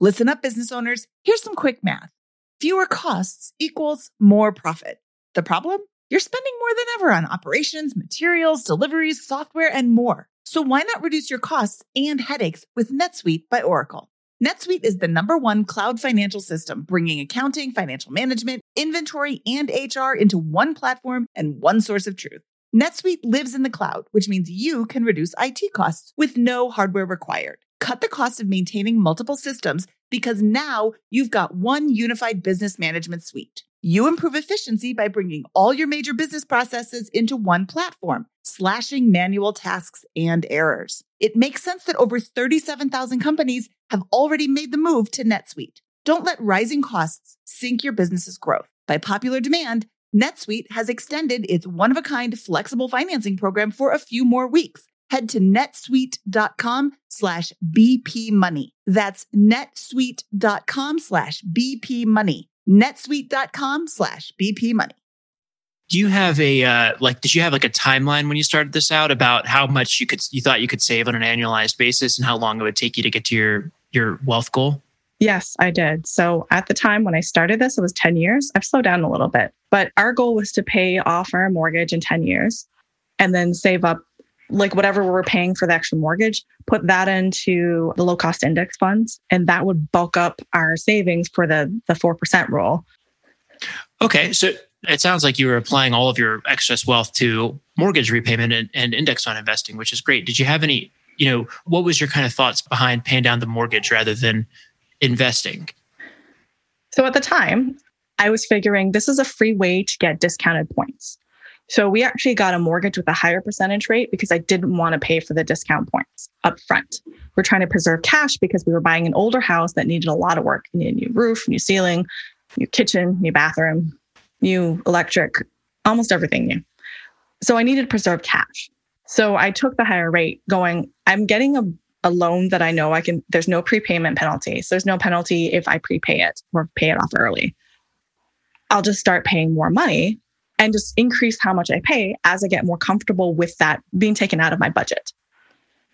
Listen up, business owners. Here's some quick math. Fewer costs equals more profit. The problem? You're spending more than ever on operations, materials, deliveries, software, and more. So why not reduce your costs and headaches with NetSuite by Oracle? NetSuite is the number one cloud financial system, bringing accounting, financial management, inventory, and HR into one platform and one source of truth. NetSuite lives in the cloud, which means you can reduce IT costs with no hardware required. Cut the cost of maintaining multiple systems because now you've got one unified business management suite. You improve efficiency by bringing all your major business processes into one platform, slashing manual tasks and errors. It makes sense that over 37,000 companies have already made the move to NetSuite. Don't let rising costs sink your business's growth. By popular demand, NetSuite has extended its one of a kind flexible financing program for a few more weeks head to netsuite.com slash BP money. That's netsuite.com slash BP money. netsuite.com slash BP money. Do you have a uh, like? Did you have like a timeline when you started this out about how much you could you thought you could save on an annualized basis and how long it would take you to get to your your wealth goal? Yes, I did. So at the time when I started this, it was 10 years. I've slowed down a little bit, but our goal was to pay off our mortgage in 10 years and then save up like whatever we're paying for the extra mortgage, put that into the low cost index funds, and that would bulk up our savings for the the four percent rule. Okay, so it sounds like you were applying all of your excess wealth to mortgage repayment and, and index fund investing, which is great. Did you have any, you know, what was your kind of thoughts behind paying down the mortgage rather than investing? So at the time, I was figuring this is a free way to get discounted points. So we actually got a mortgage with a higher percentage rate because I didn't want to pay for the discount points up front. We're trying to preserve cash because we were buying an older house that needed a lot of work. You need a new roof, new ceiling, new kitchen, new bathroom, new electric, almost everything new. So I needed to preserve cash. So I took the higher rate going, I'm getting a, a loan that I know I can, there's no prepayment penalty. So there's no penalty if I prepay it or pay it off early. I'll just start paying more money and just increase how much I pay as I get more comfortable with that being taken out of my budget.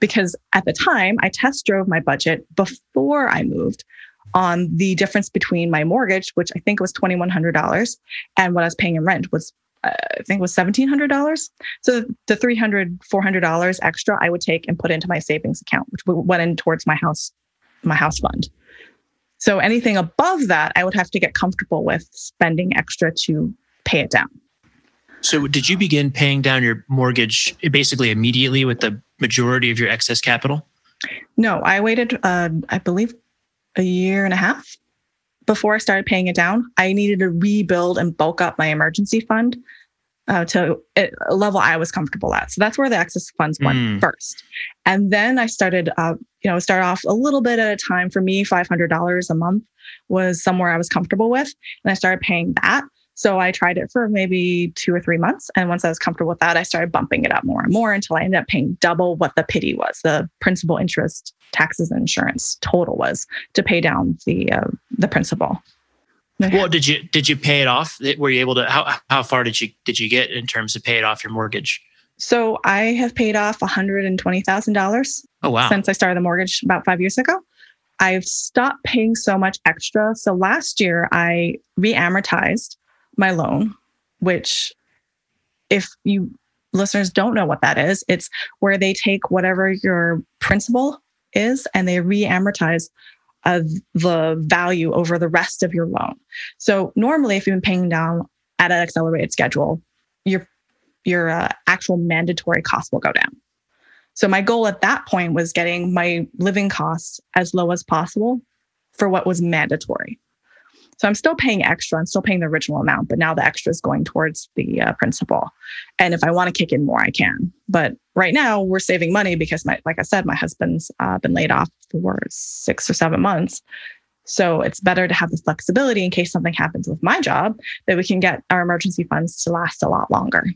Because at the time, I test drove my budget before I moved on the difference between my mortgage, which I think was $2,100, and what I was paying in rent was, uh, I think was $1,700. So the $300, $400 extra I would take and put into my savings account, which went in towards my house, my house fund. So anything above that, I would have to get comfortable with spending extra to pay it down. So, did you begin paying down your mortgage basically immediately with the majority of your excess capital? No, I waited, uh, I believe, a year and a half before I started paying it down. I needed to rebuild and bulk up my emergency fund uh, to a level I was comfortable at. So that's where the excess funds went mm. first. And then I started, uh, you know, start off a little bit at a time. For me, $500 a month was somewhere I was comfortable with. And I started paying that. So I tried it for maybe two or three months. And once I was comfortable with that, I started bumping it up more and more until I ended up paying double what the PITI was the principal interest, taxes, and insurance total was to pay down the uh, the principal. Well, did you did you pay it off? Were you able to how how far did you did you get in terms of pay it off your mortgage? So I have paid off one hundred and twenty thousand dollars. Oh wow! Since I started the mortgage about five years ago, I've stopped paying so much extra. So last year I re-amortized my loan, which if you listeners don't know what that is, it's where they take whatever your principal is and they re-amortize uh, the value over the rest of your loan. So normally, if you've been paying down at an accelerated schedule, your your uh, actual mandatory cost will go down. So my goal at that point was getting my living costs as low as possible for what was mandatory. So I'm still paying extra. I'm still paying the original amount, but now the extra is going towards the uh, principal. And if I want to kick in more, I can. But right now we're saving money because my, like I said, my husband's uh, been laid off for six or seven months. So it's better to have the flexibility in case something happens with my job that we can get our emergency funds to last a lot longer.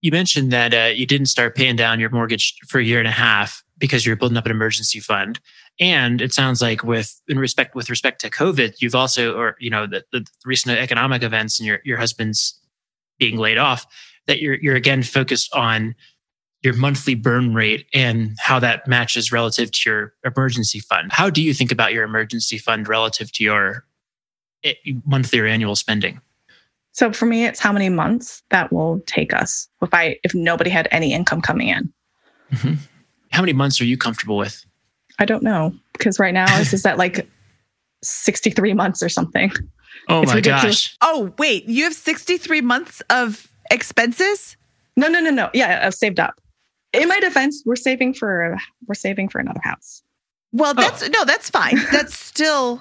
You mentioned that uh, you didn't start paying down your mortgage for a year and a half because you're building up an emergency fund. And it sounds like with in respect with respect to COVID, you've also, or you know, the, the recent economic events and your your husband's being laid off, that you're you're again focused on your monthly burn rate and how that matches relative to your emergency fund. How do you think about your emergency fund relative to your eh, monthly or annual spending? So for me, it's how many months that will take us if I if nobody had any income coming in. Mm-hmm. How many months are you comfortable with? I don't know because right now it's just at like 63 months or something. Oh it's my ridiculous. gosh. Oh, wait, you have 63 months of expenses? No, no, no, no. Yeah, I've saved up. In my defense, we're saving for we're saving for another house. Well, that's oh. no, that's fine. (laughs) That's still,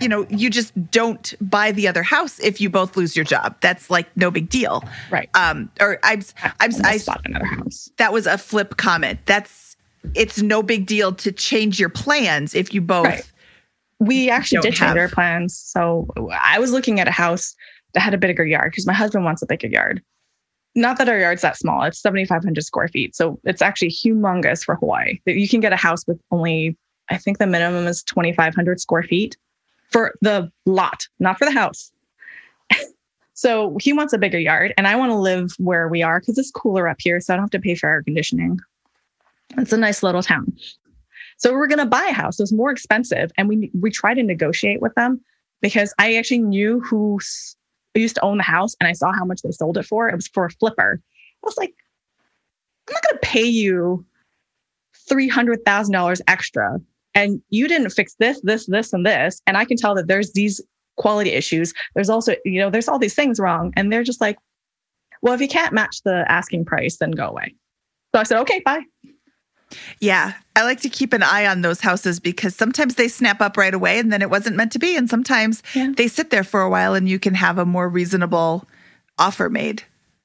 you know, you just don't buy the other house if you both lose your job. That's like no big deal, right? Um, or I'm, I'm, I, I bought another house. That was a flip comment. That's it's no big deal to change your plans if you both. Right. We actually did change our plans. So I was looking at a house that had a bigger yard because my husband wants a bigger yard. not that our yard's that small. It's 7,500 square feet. So it's actually humongous for Hawaii. You can get a house with only, I think the minimum is 2,500 square feet for the lot, not for the house. (laughs) so he wants a bigger yard, and I want to live where we are because it's cooler up here. So I don't have to pay for air conditioning. It's a nice little town. So we're going to buy a house. It was more expensive, and we we tried to negotiate with them because I actually knew who used to own the house, and I saw how much they sold it for. It was for a flipper. I was like, I'm not going to pay you three hundred thousand dollars extra, and you didn't fix this, this, this, and this, and I can tell that there's these quality issues. There's also, you know, there's all these things wrong, and they're just like, well, if you can't match the asking price, then go away. So I said, okay, bye. Yeah, I like to keep an eye on those houses because sometimes they snap up right away and then it wasn't meant to be. And sometimes yeah. they sit there for a while and you can have a more reasonable offer made.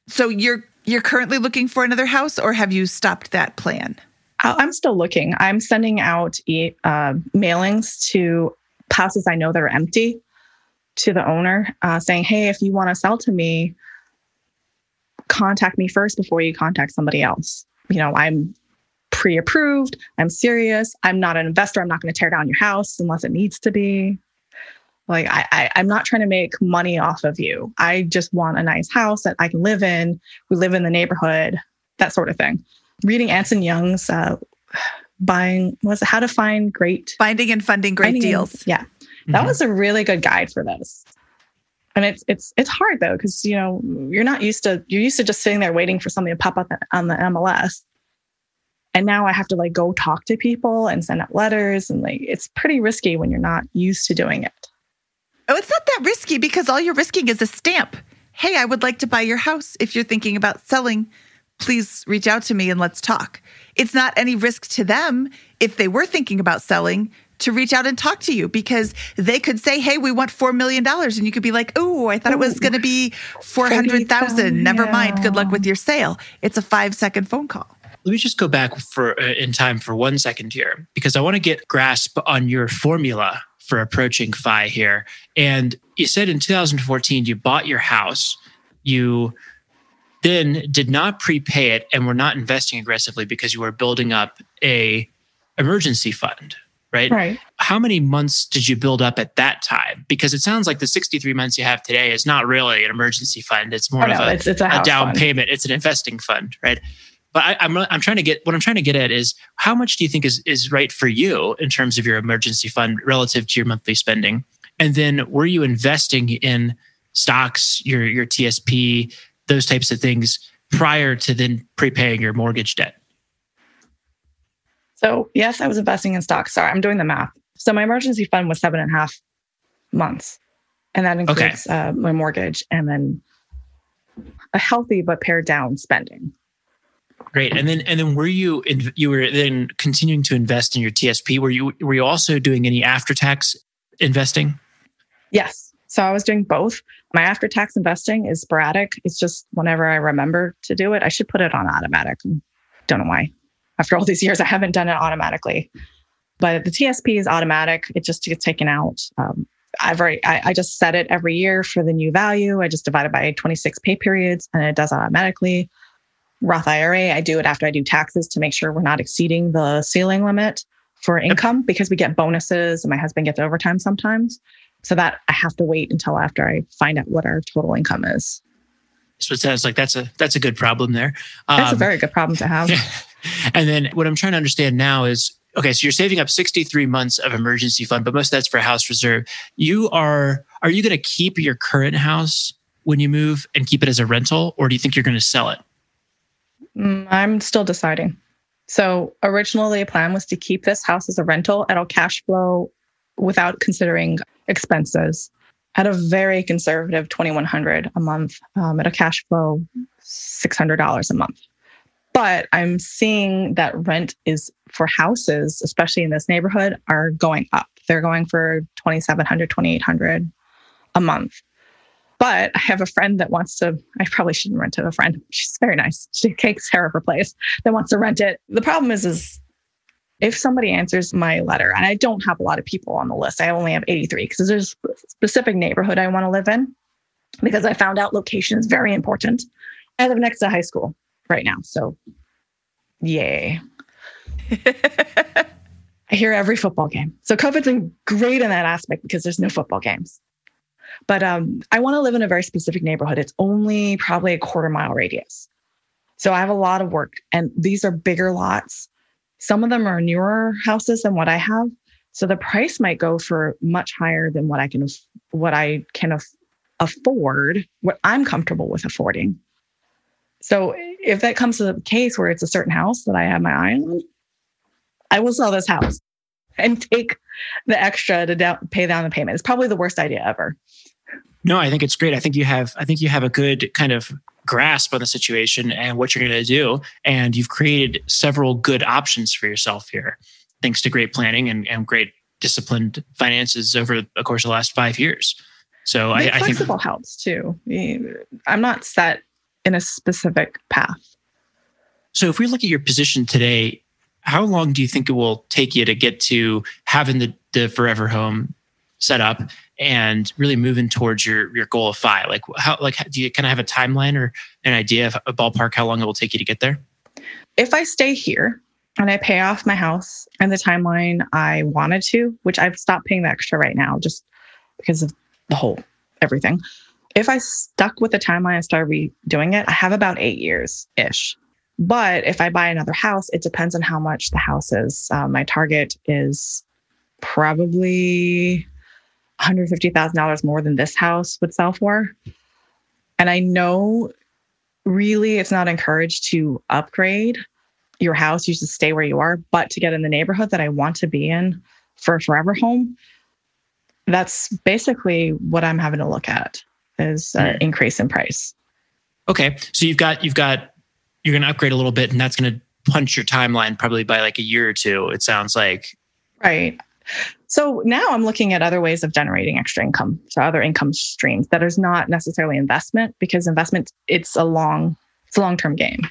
So you're you're currently looking for another house or have you stopped that plan? I'm still looking. I'm sending out uh, mailings to houses I know that are empty to the owner uh, saying, hey, if you want to sell to me, contact me first before you contact somebody else. You know, I'm pre approved. I'm serious. I'm not an investor. I'm not going to tear down your house unless it needs to be. Like, I, I, I'm not trying to make money off of you. I just want a nice house that I can live in. We live in the neighborhood, that sort of thing. Reading Anson Young's uh, buying was how to find great finding and funding great finding deals. And, yeah. Mm-hmm. That was a really good guide for this. And it's it's it's hard though because you know you're not used to you're used to just sitting there waiting for something to pop up on the MLS. And now I have to like go talk to people and send out letters. And like, it's pretty risky when you're not used to doing it. Oh, it's not that risky because all you're risking is a stamp. Hey, I would like to buy your house. If you're thinking about selling, please reach out to me and let's talk. It's not any risk to them if they were thinking about selling to reach out and talk to you because they could say, Hey, we want $4 million. And you could be like, Oh, I thought Ooh, it was going to be 400,000. Never yeah. mind. Good luck with your sale. It's a five second phone call let me just go back for uh, in time for one second here because I want to get grasp on your formula for approaching FI here. And you said in 2014 you bought your house, you then did not prepay it and were not investing aggressively because you were building up a emergency fund right? Right. How many months did you build up at that time? Because it sounds like the 63 months you have today is not really an emergency fund. It's more of a, it's, it's a, a down fund. payment. It's an investing fund, right? But I, am I'm, I'm trying to get what I'm trying to get at is how much do you think is is right for you in terms of your emergency fund relative to your monthly spending, and then were you investing in stocks, your your TSP, those types of things prior to then prepaying your mortgage debt? So yes, I was investing in stocks. Sorry, I'm doing the math. So my emergency fund was seven and a half months, and that includes okay. uh, my mortgage and then a healthy but pared down spending. Great. And then and then were you in, you were then continuing to invest in your TSP? Were you were you also doing any after tax investing? Yes. So I was doing both. My after tax investing is sporadic. It's just whenever I remember to do it. I should put it on automatic. Don't know why. After all these years, I haven't done it automatically. But the TSP is automatic. It just gets taken out. Um, already, I, I just set it every year for the new value. I just divide it by 26 pay periods and it does automatically. Roth IRA, I do it after I do taxes to make sure we're not exceeding the ceiling limit for income because we get bonuses and my husband gets overtime sometimes. So that I have to wait until after I find out what our total income is. So it sounds like that's a that's a good problem there. Um, that's a um, very good problem to have. (laughs) and then what I'm trying to understand now is okay, so you're saving up 63 months of emergency fund, but most of that's for house reserve. You are are you going to keep your current house when you move and keep it as a rental, or do you think you're going to sell it? Mm, I'm still deciding. So originally, the plan was to keep this house as a rental. It'll cash flow without considering expenses at a very conservative 2100 a month. Um, it'll cash flow $600 a month. But I'm seeing that rent is for houses, especially in this neighborhood, are going up. They're going for 2700 2800 a month. But I have a friend that wants to, I probably shouldn't rent it a friend. She's very nice. She takes care of her place that wants to rent it. The problem is, is if somebody answers my letter, and I don't have a lot of people on the list, I only have 83 because there's a specific neighborhood I want to live in because I found out location is very important. I live next to high school right now. So, yay. (laughs) I hear every football game. So, COVID's been great in that aspect because there's no football games. But um, I want to live in a very specific neighborhood. It's only probably a quarter mile radius. So, I have a lot of work, and these are bigger lots. Some of them are newer houses than what I have. So the price might go for much higher than what I can what I can af- afford, what I'm comfortable with affording. So if that comes to the case where it's a certain house that I have my eye on, I will sell this house (laughs) and take the extra to down, pay down the payment. It's probably the worst idea ever. No, I think it's great. I think you have I think you have a good kind of grasp on the situation and what you're going to do and you've created several good options for yourself here thanks to great planning and, and great disciplined finances over the course of the last 5 years. So I, I, think flexible helps too. I'm not set in a specific path. So if we look at your position today, how long do you think it will take you to get to having the, the forever home set up and really moving towards your your goal of FI? Like how like do you kind of have a timeline or an idea of a ballpark how long it will take you to get there? If I stay here and I pay off my house and the timeline I wanted to, which I've stopped paying the extra right now just because of the whole everything. If I stuck with the timeline and started redoing it, I have about eight years ish. But if I buy another house, it depends on how much the house is. Uh, my target is probably $150,000 more than this house would sell for. And I know really it's not encouraged to upgrade your house. You should stay where you are, but to get in the neighborhood that I want to be in for a forever home, that's basically what I'm having to look at is an mm. increase in price. Okay. So you've got, you've got, you're going to upgrade a little bit and that's going to punch your timeline probably by like a year or two. It sounds like. Right. So now I'm looking at other ways of generating extra income. So other income streams that is not necessarily investment because investment it's a long it's a long-term game.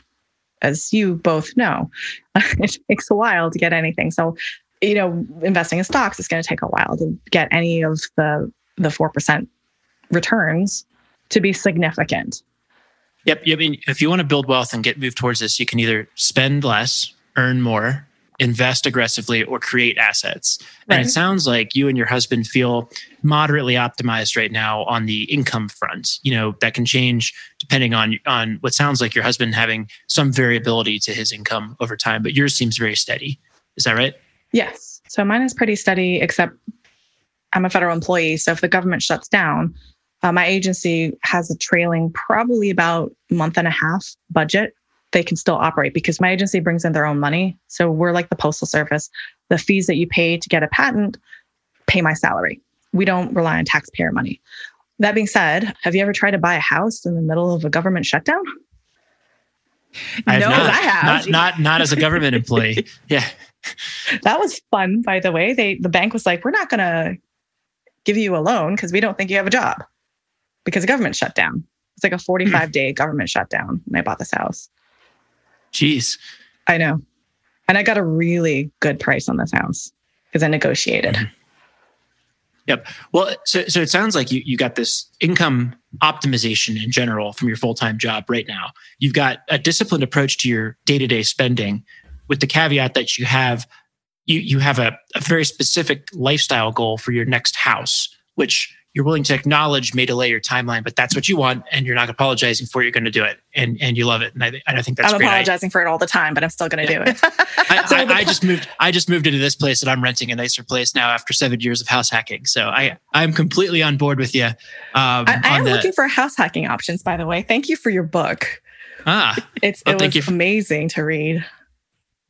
As you both know, (laughs) it takes a while to get anything. So, you know, investing in stocks is going to take a while to get any of the the 4% returns to be significant. Yep. I mean, if you want to build wealth and get moved towards this, you can either spend less, earn more, invest aggressively or create assets. Right. And it sounds like you and your husband feel moderately optimized right now on the income front. You know, that can change depending on on what sounds like your husband having some variability to his income over time, but yours seems very steady. Is that right? Yes. So mine is pretty steady except I'm a federal employee, so if the government shuts down, uh, my agency has a trailing probably about month and a half budget they can still operate because my agency brings in their own money. So we're like the postal service. The fees that you pay to get a patent pay my salary. We don't rely on taxpayer money. That being said, have you ever tried to buy a house in the middle of a government shutdown? I no, not, I have. Not, not, not as a government employee. (laughs) Yeah. That was fun, by the way. They the bank was like, we're not gonna give you a loan because we don't think you have a job because the government shut down. It's like a 45 day government shutdown when I bought this house. Jeez. I know. And I got a really good price on this house because I negotiated. Mm-hmm. Yep. Well, so so it sounds like you you got this income optimization in general from your full-time job right now. You've got a disciplined approach to your day-to-day spending with the caveat that you have you you have a, a very specific lifestyle goal for your next house, which you're willing to acknowledge may delay your timeline, but that's what you want, and you're not apologizing for it. You're going to do it, and and you love it. And I, and I think that's. I'm apologizing I, for it all the time, but I'm still going to yeah. do it. (laughs) I, (laughs) so I, I, just moved. I just moved into this place, and I'm renting a nicer place now after seven years of house hacking. So I I'm completely on board with you. Um, I, am the, looking for house hacking options, by the way. Thank you for your book. Ah, it's well, it was amazing to read.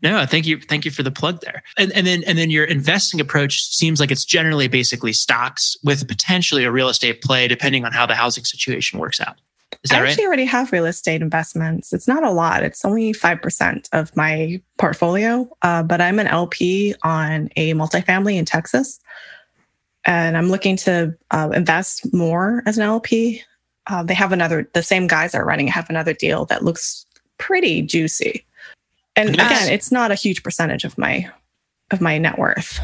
No, thank you. Thank you for the plug there. And, and then and then your investing approach seems like it's generally basically stocks with potentially a real estate play, depending on how the housing situation works out. Is that I actually already have real estate investments. It's not a lot. It's only five percent of my portfolio, uh, but I'm an LP on a multifamily in Texas, and I'm looking to uh, invest more as an LP. Uh, they have another. The same guys are running have another deal that looks pretty juicy. And yes. again, it's not a huge percentage of my of my net worth.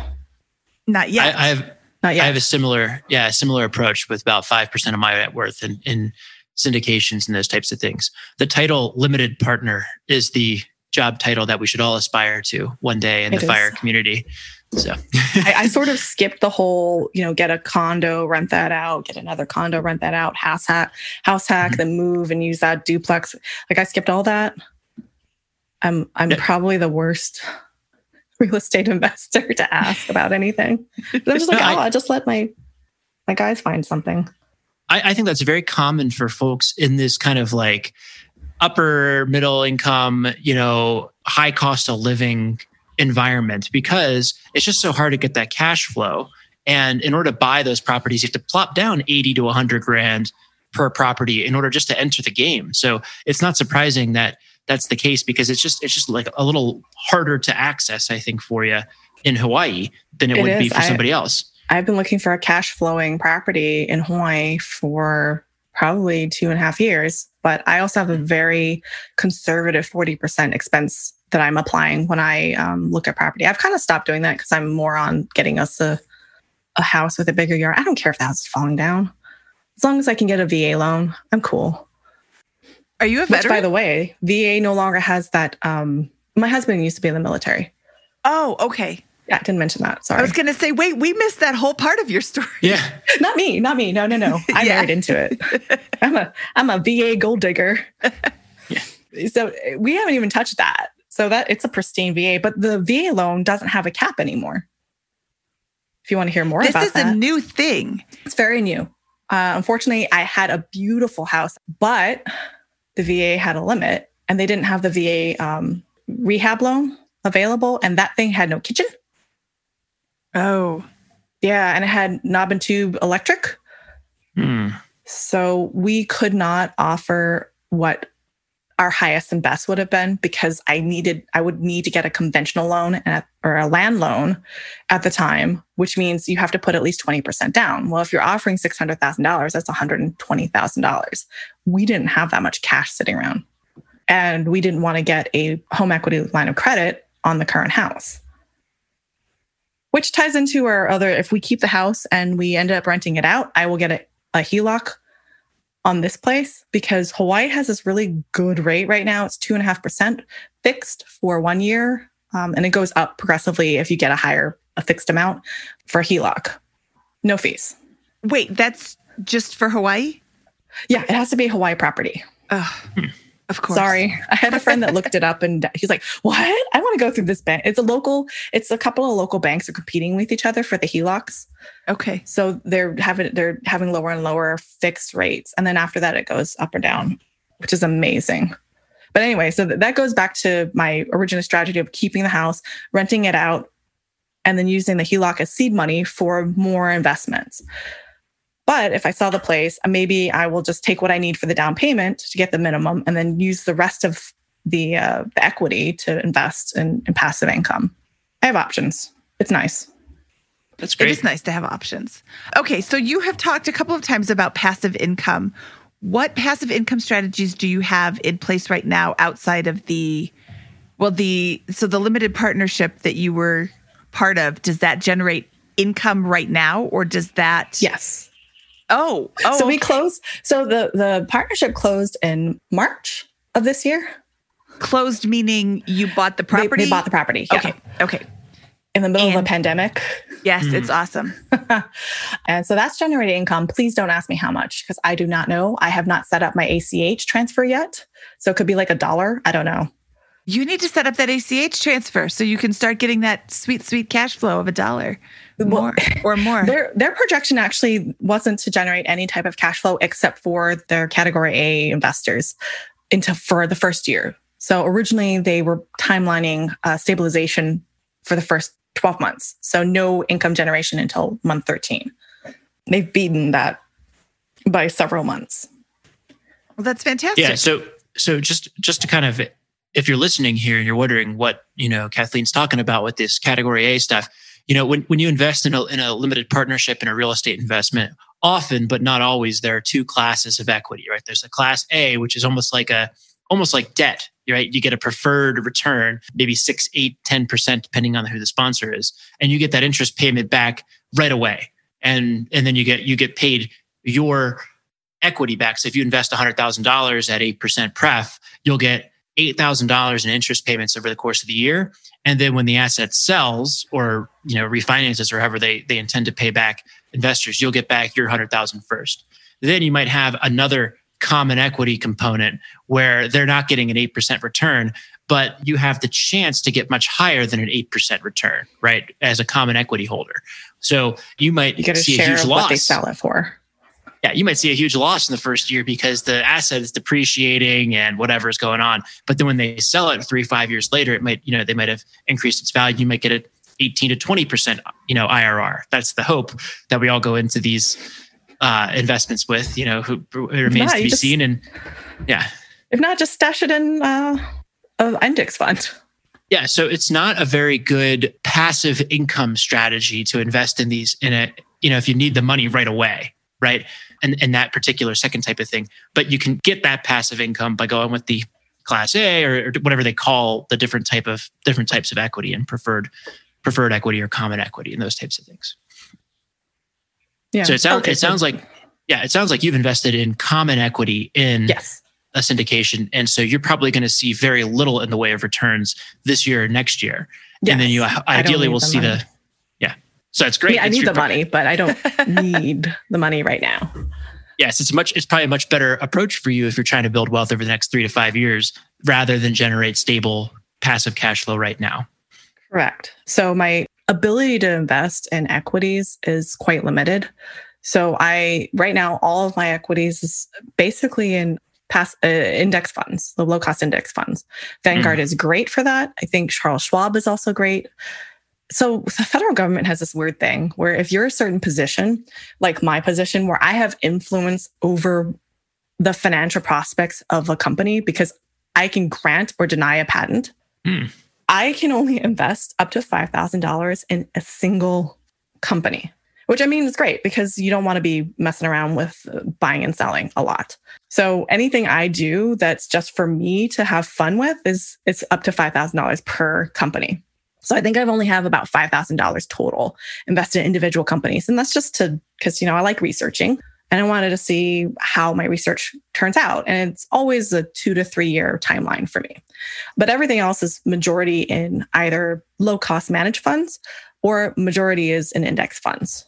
Not yet. I, I have not yet. I have a similar, yeah, a similar approach with about five percent of my net worth in in syndications and those types of things. The title limited partner is the job title that we should all aspire to one day in It the is. FIRE community. So I, I sort of skipped the whole, you know, get a condo, rent that out, get another condo, rent that out, house hack, house hack, Mhm. then move and use that duplex. Like I skipped all that. I'm I'm Yeah. probably the worst (laughs) real estate investor to ask about anything. I'm just (laughs) like, No, oh, I- I just let my my guys find something. I, I think that's very common for folks in this kind of like upper middle income, you know, high cost of living environment because it's just so hard to get that cash flow. And in order to buy those properties, you have to plop down 80 to 100 grand per property in order just to enter the game. So it's not surprising that that's the case because it's just it's just like a little harder to access, I think, for you in Hawaii than it, It would be is. for I- somebody else. I've been looking for a cash flowing property in Hawaii for probably two and a half years, but I also have a very conservative 40% expense that I'm applying when I um, look at property. I've kind of stopped doing that because I'm more on getting us a, a house with a bigger yard. I don't care if the house is falling down. As long as I can get a VA loan, I'm cool. Are you a Which, by the way, VA no longer has that. Um, my husband used to be in the military. oh, okay. Yeah, I didn't mention that. Sorry. I was going to say, wait, we missed that whole part of your story. Yeah. (laughs) not me, not me. No, no, no. (laughs) I Yeah. married into it. (laughs) I'm a I'm a VA gold digger. Yeah. So we haven't even touched that. So that it's a pristine VA, but the VA loan doesn't have a cap anymore. If you want to hear more about that. This about is that, a new thing. it's very new. Uh, unfortunately, I had a beautiful house, but the VA had a limit, and they didn't have the VA um, rehab loan available, and that thing had no kitchen. Oh, Yeah, and it had knob and tube electric. Hmm. So we could not offer what our highest and best would have been because I needed, I would need to get a conventional loan at, or a land loan at the time, which means you have to put at least 20% down. Well, if you're offering $600,000, that's $120,000. We didn't have that much cash sitting around. And we didn't want to get a home equity line of credit on the current house. Which ties into our other, if we keep the house and we end up renting it out, I will get a, a HELOC on this place because Hawaii has this really good rate right now. It's two and a half percent fixed for one year, um, and it goes up progressively if you get a higher a fixed amount for a HELOC. No fees. wait, that's just for Hawaii? Yeah, it has to be a Hawaii property. Oh, of course. Sorry, I had a friend that looked it up, and he's like, "What? I want to go through this bank. It's a local. It's a couple of local banks are competing with each other for the HELOCs. Okay. So they're having they're having lower and lower fixed rates, and then after that it goes up or down, which is amazing. But anyway, so that goes back to my original strategy of keeping the house, renting it out, and then using the HELOC as seed money for more investments. But if I sell the place, uh, maybe I will just take what I need for the down payment to get the minimum, and then use the rest of the uh, the equity to invest in, in passive income. I have options. It's nice. That's great. is nice to have options. Okay, so you have talked a couple of times about passive income. What passive income strategies do you have in place right now outside of the well the so the limited partnership that you were part of does that generate income right now or does that Yes. Oh, oh (laughs) so we closed. So the the partnership closed in March of this year. closed meaning you bought the property? They, bought the property. yeah, Okay. Okay. in the middle of a pandemic, Yes, Mhm. it's awesome. (laughs) and so that's generating income. Please don't ask me how much because I do not know. I have not set up my ACH transfer yet, so it could be like a dollar. I don't know. You need to set up that ACH transfer so you can start getting that sweet, sweet cash flow of a dollar more (laughs) or more. Their their projection actually wasn't to generate any type of cash flow except for their category A investors into for the first year. So originally they were timelining uh, stabilization for the first 12 months. So no income generation until month 13. They've beaten that by several months. Well, that's fantastic. Yeah. So so just just to kind of if you're listening here and you're wondering what you know Kathleen's talking about with this category A stuff, you know when when you invest in a in a limited partnership in a real estate investment, often but not always there are two classes of equity. Right. There's a class A, which is almost like a almost like debt. Right. You get a preferred return, maybe six, eight, ten percent, depending on who the sponsor is, and you get that interest payment back right away. And and then you get you get paid your equity back. So if you invest $100,000 at 8% pref, you'll get $8,000 in interest payments over the course of the year. And then when the asset sells or, you know, refinances or however they, they intend to pay back investors, you'll get back your 100,000 first. Then you might have another common equity component where they're not getting an 8% return, but you have the chance to get much higher than an 8% return, right? As a common equity holder. So you might You get a see share a huge of loss what they sell it for. Yeah, you might see a huge loss in the first year because the asset is depreciating and whatever is going on. But then when they sell it three, five years later, it might, you know, they might have increased its value. You might get an 18 to 20%, you know, IRR. That's the hope that we all go into these uh, investments with, you know, who it remains not, to be just- seen. And yeah. If not, just stash it in uh, an index fund. Yeah, so it's not a very good passive income strategy to invest in these in a you know if you need the money right away, right? And and that particular second type of thing. But you can get that passive income by going with the class A or, or whatever they call the different type of different types of equity and preferred preferred equity or common equity and those types of things. Yeah. So it sounds Okay, it sounds like yeah, it sounds like you've invested in common equity in yes. a syndication. And so you're probably going to see very little in the way of returns this year or next year. And then you ideally will see money. the. So it's I, great. mean, I need the money, but I don't (laughs) need the money right now. Yes, it's much, it's probably a much better approach for you if you're trying to build wealth over the next three to five years rather than generate stable passive cash flow right now. Correct. So my ability to invest in equities is quite limited. So I right now all of my equities is basically in pass uh, index funds, the low cost index funds. Vanguard is great for that. I think Charles Schwab is also great. So (laughs) the federal government has this weird thing where if you're a certain position, like my position where I have influence over the financial prospects of a company because I can grant or deny a patent. Hmm. I can only invest up to $5,000 in a single company, which I mean is great because you don't want to be messing around with uh, buying and selling a lot. So anything I do that's just for me to have fun with is it's up to $5,000 per company. So I think I've only have about $5,000 total invested in individual companies. And that's just to, because, you know, I like researching and I wanted to see how my research turns out. And it's always a two to three year timeline for me. But everything else is majority in either low cost managed funds or majority is in index funds.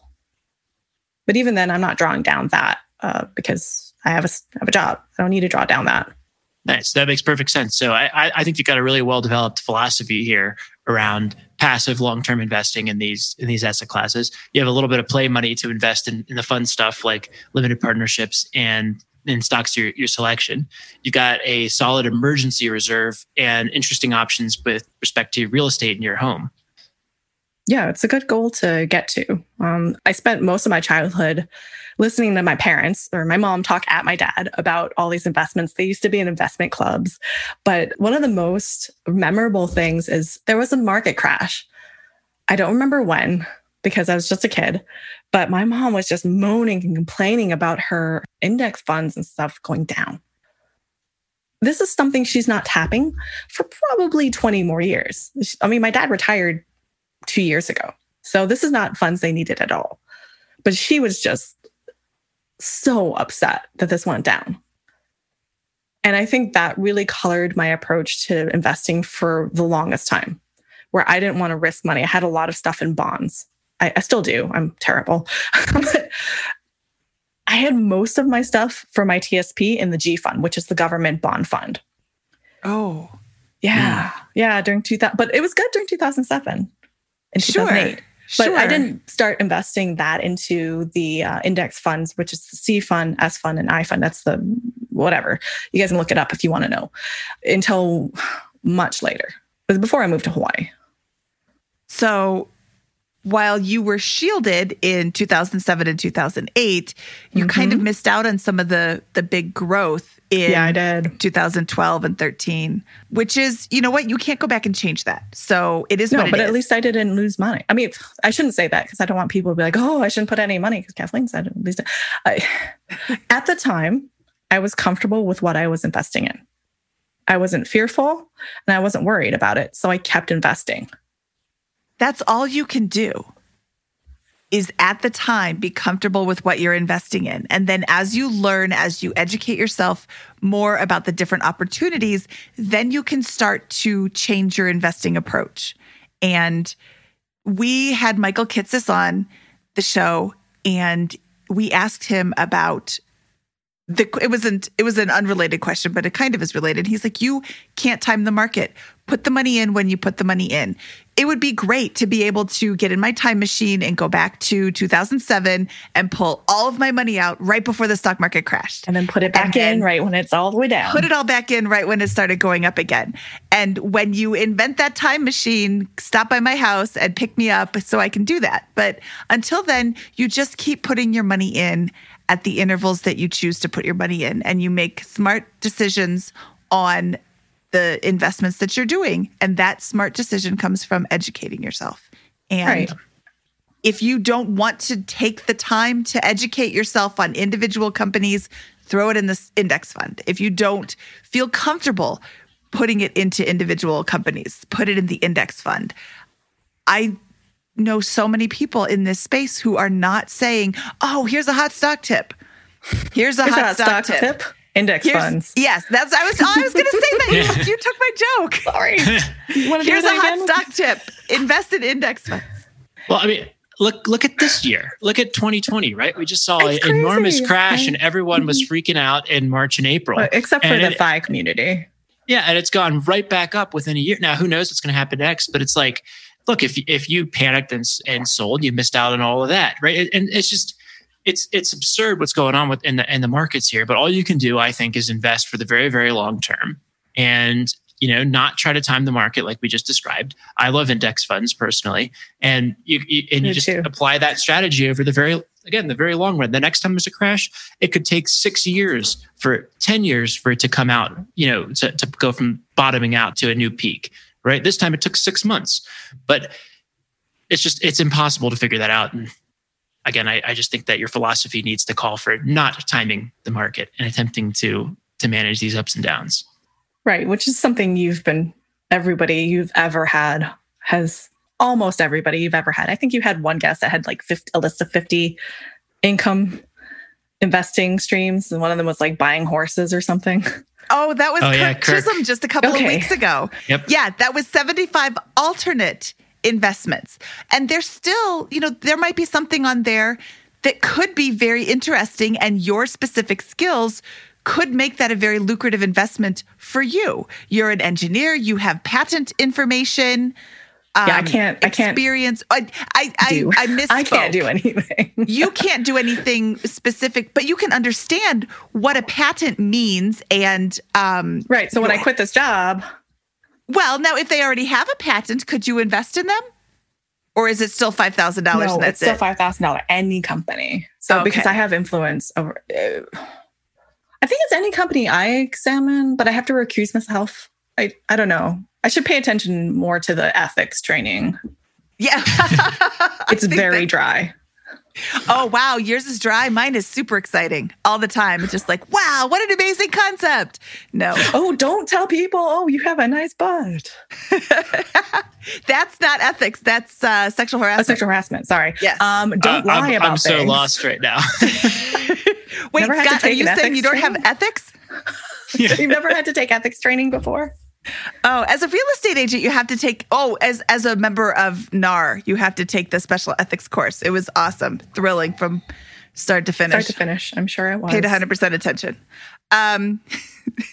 But even then, I'm not drawing down that uh, because I have a, have a job. I don't need to draw down that. Nice. That makes perfect sense. So I- I think you've got a really well developed philosophy here around passive long term investing in these in these asset classes. You have a little bit of play money to invest in, in the fun stuff like limited partnerships and in stocks your your selection. You've got a solid emergency reserve and interesting options with respect to real estate in your home. Yeah, it's a good goal to get to. Um, I spent most of my childhood listening to my parents or my mom talk at my dad about all these investments. They used to be in investment clubs. But one of the most memorable things is there was a market crash. I don't remember when because I was just a kid, but my mom was just moaning and complaining about her index funds and stuff going down. This is something she's not tapping for probably 20 more years. I mean, my dad retired two years ago. So this is not funds they needed at all. But she was just so upset that this went down. And I think that really colored my approach to investing for the longest time, where I didn't want to risk money. I had a lot of stuff in bonds. I, I still do. I'm terrible. (laughs) but I had most of my stuff for my TSP in the G fund, which is the government bond fund. Oh, Yeah. Yeah. During 2000, but it was good during 2007 and Sure. 2008. But sure. I didn't start investing that into the uh, index funds, which is the C fund, S fund, and I fund. That's the whatever. You guys can look it up if you want to know until much later. It was before I moved to Hawaii. So while you were shielded in 2007 and 2008, you kind of missed out on some of the the big growth in Mm-hmm. Yeah, I did. 2012 and 13, which is, you know what, you can't go back and change that. So it is No, it but at least I didn't lose money. I mean, I shouldn't say that because I don't want people to be like, "Oh, I shouldn't put any money." Because Kathleen said at least. I, (laughs) at the time, I was comfortable with what I was investing in. I wasn't fearful, and I wasn't worried about it, so I kept investing. That's all you can do is at the time be comfortable with what you're investing in. And then as you learn, as you educate yourself more about the different opportunities, then you can start to change your investing approach. And we had Michael Kitces on the show and we asked him about the it wasn't it was an unrelated question but it kind of is related. He's like you can't time the market. Put the money in when you put the money in. It would be great to be able to get in my time machine and go back to 2007 and pull all of my money out right before the stock market crashed. And then put it back in right when it's all the way down. Put it all back in right when it started going up again. And when you invent that time machine stop by my house and pick me up so i can do that. But until then you just keep putting your money in at the intervals that you choose to put your money in and you make smart decisions on the investments that you're doing. And that smart decision comes from educating yourself. And right. if you don't want to take the time to educate yourself on individual companies throw it in this index fund. If you don't feel comfortable putting it into individual companies put it in the index fund. I know so many people in this space who are not saying, "Oh, here's a hot stock tip. Here's a, here's hot, a hot, stock, stock tip. tip. Index here's, funds. Yes, that's I was. I was going to say that. You, (laughs) you, took my joke. Sorry. (laughs) here's a hot stock tip. Invest in index funds. Well, I mean, look look at this year. Look at 2020, right? We just saw an enormous crash, and everyone was freaking out in March and April, well, except for and the it, FI community. Yeah, and it's gone right back up within a year. Now, who knows what's going to happen next? But it's like look, if if you panicked and, and sold, you missed out on all of that, right? And it's just it's it's absurd what's going on with in the in the markets here. But all you can do, I think, is invest for the very very long term, and you know not try to time the market like we just described. I love index funds personally, and you, you and Me you just too. apply that strategy over the very again the very long run. The next time there's a crash, it could take six years for ten years for it to come out, you know, to, to go from bottoming out to a new peak right? This time it took six months, but it's just, it's impossible to figure that out. And again, I, I just think that your philosophy needs to call for not timing the market and attempting to, to manage these ups and downs. Right. Which is something you've been, everybody you've ever had has almost everybody you've ever had. I think you had one guest that had like 50, a list of 50 income investing streams, and one of them was like buying horses or something. (laughs) Oh, that was oh, Kirk yeah, Kirk. Chisholm just a couple okay. of weeks ago. Yep. Yeah, that was 75 alternate investments. And there's still, you know, there might be something on there that could be very interesting and your specific skills could make that a very lucrative investment for you. You're an engineer, you have patent information, um, yeah, I um, can't. I can't experience. I I I, I misspoke. (laughs) I can't do anything. (laughs) you can't do anything specific, but you can understand what a patent means. And um, right. So when I quit this job, well, now if they already have a patent, could you invest in them? Or is it still five thousand dollars? No, it's still five thousand dollars. Any company. So okay. because I have influence over, uh, I think it's any company I examine, but I have to recuse myself. I I don't know. I should pay attention more to the ethics training. Yeah. (laughs) it's very that, dry. Oh, wow. Yours is dry. Mine is super exciting all the time. It's just like, wow, what an amazing concept. No. Oh, don't tell people, oh, you have a nice butt. (laughs) That's not ethics. That's uh, sexual harassment. Oh, sexual harassment. Sorry. Yes. Um, don't uh, lie I'm, about I'm things. so lost right now. (laughs) Wait, Scott, are you saying you don't training? have ethics? Yeah. You've never had to take ethics training before? Oh, as a real estate agent, you have to take. Oh, as as a member of NAR, you have to take the special ethics course. It was awesome, thrilling from start to finish. Start to finish, I'm sure it was. Paid 100 percent attention. Um, (laughs)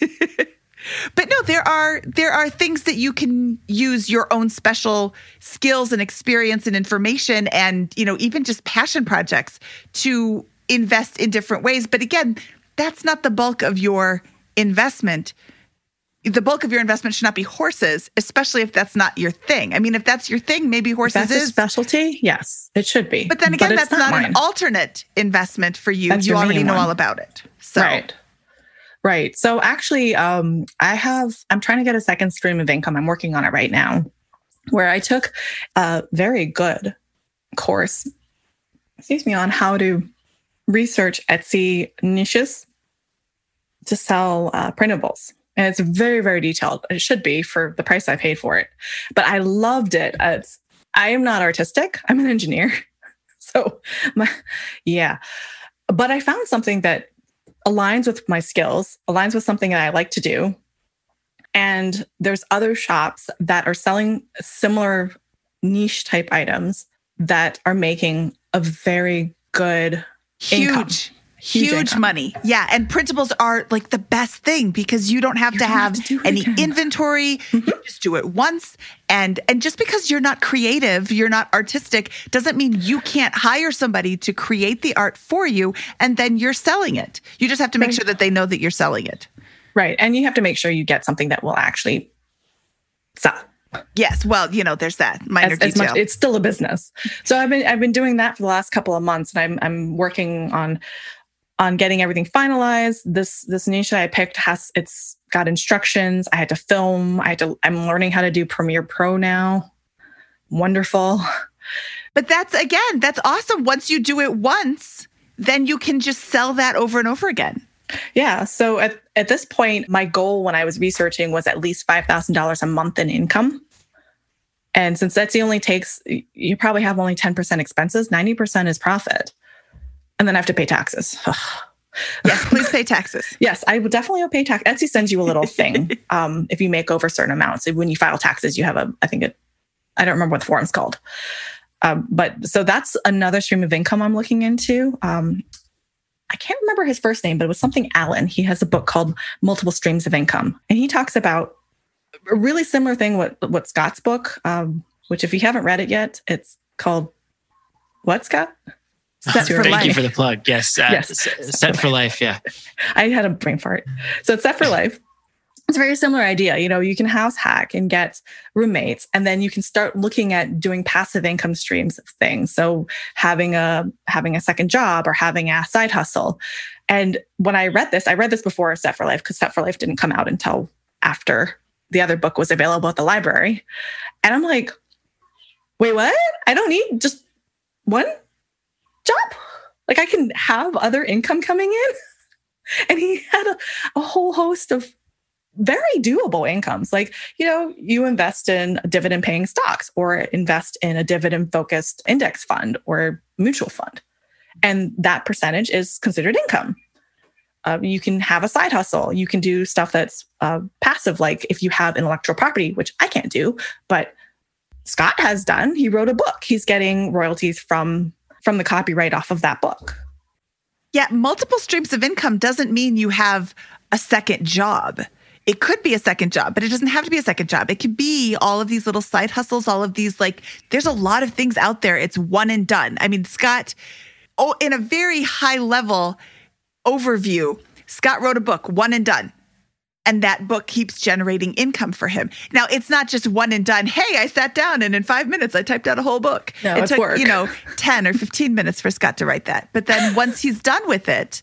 but no, there are there are things that you can use your own special skills and experience and information, and you know even just passion projects to invest in different ways. But again, that's not the bulk of your investment the bulk of your investment should not be horses, especially if that's not your thing. I mean, if that's your thing, maybe horses is specialty. Yes, it should be. But then again, but that's not, not an alternate investment for you. That's you already know one. all about it. So. Right. Right. So actually, um, I have, I'm trying to get a second stream of income. I'm working on it right now, where I took a very good course, excuse me, on how to research Etsy niches to sell uh, printables. And it's very, very detailed. It should be for the price I paid for it. But I loved it. It's, I am not artistic, I'm an engineer. (laughs) So, my, yeah. But I found something that aligns with my skills, aligns with something that I like to do. And there's other shops that are selling similar niche type items that are making a very good huge income. Huge, income. money yeah and printables are like the best thing because you don't have You to don't have have to any again. inventory you mm-hmm. just do it once and and just because you're not creative you're not artistic doesn't mean you can't hire somebody to create the art for you and then you're selling it you just have to make Right. sure that they know that you're selling it Right. And you have to make sure you get something that will actually sell. yes well you know there's that minor As, as much it's still a business. So I've been I've been doing that for the last couple of months and I'm I'm working on on getting everything finalized. This this niche that I picked has it's got instructions. I had to film. I had to I'm learning how to do Premiere Pro now. Wonderful. but that's again that's awesome once you do it once then you can just sell that over and over again Yeah. So at, at this point, my goal when I was researching was at least $5,000 a month in income. And since that's the only takes, you probably have only 10% expenses, 90% is profit. And then I have to pay taxes. yes please pay taxes (laughs) yes, I would definitely pay tax. Etsy sends you a little thing (laughs) um, if you make over certain amounts. When you file taxes, you have a, I think it, I don't remember what the form's called. Um, but so that's another stream of income I'm looking into. Um, I can't remember his first name, but it was something Allen. He has a book called Multiple Streams of Income, and he talks about a really similar thing. What what Scott's book, um, which if you haven't read it yet, it's called what Scott? Set for Thank life. you for the plug. Yes. Uh, Yes. s- Set for life. Yeah. (laughs) I had a brain fart. So it's set for (laughs) life. It's a very similar idea. You know, you can house hack and get roommates, and then you can start looking at doing passive income streams of things. So having a having a second job or having a side hustle. And when I read this, I read this before Set for Life because Set for Life didn't come out until after the other book was available at the library. And I'm like, wait, what? I don't need just one job? Like I can have other income coming in? (laughs) And he had a, a whole host of very doable incomes. Like, you know, you invest in dividend paying stocks or invest in a dividend focused index fund or mutual fund. And that percentage is considered income. Uh, you can have a side hustle. You can do stuff that's uh, passive, like if you have intellectual property, which I can't do, but Scott has done. He wrote a book. He's getting royalties from from the copyright off of that book. Yeah, multiple streams of income doesn't mean you have a second job. It could be a second job, but it doesn't have to be a second job. It could be all of these little side hustles, all of these like there's a lot of things out there. It's one and done. I mean, Scott oh in a very high level overview, Scott wrote a book, one and done. And that book keeps generating income for him. Now, it's not just one and done. Hey, I sat down and in five minutes I typed out a whole book. No, it took, work. you know, 10 or 15 minutes for Scott to write that. But then once he's done with it,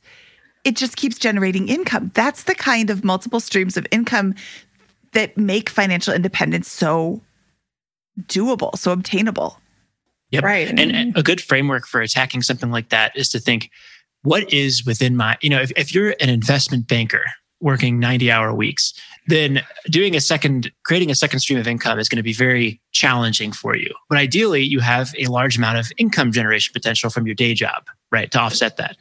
it just keeps generating income. That's the kind of multiple streams of income that make financial independence so doable, so obtainable. Yep. Right. And a good framework for attacking something like that is to think, what is within my, you know, if, if you're an investment banker working 90 hour weeks, then doing a second, creating a second stream of income is going to be very challenging for you. But ideally, you have a large amount of income generation potential from your day job, right? To offset that.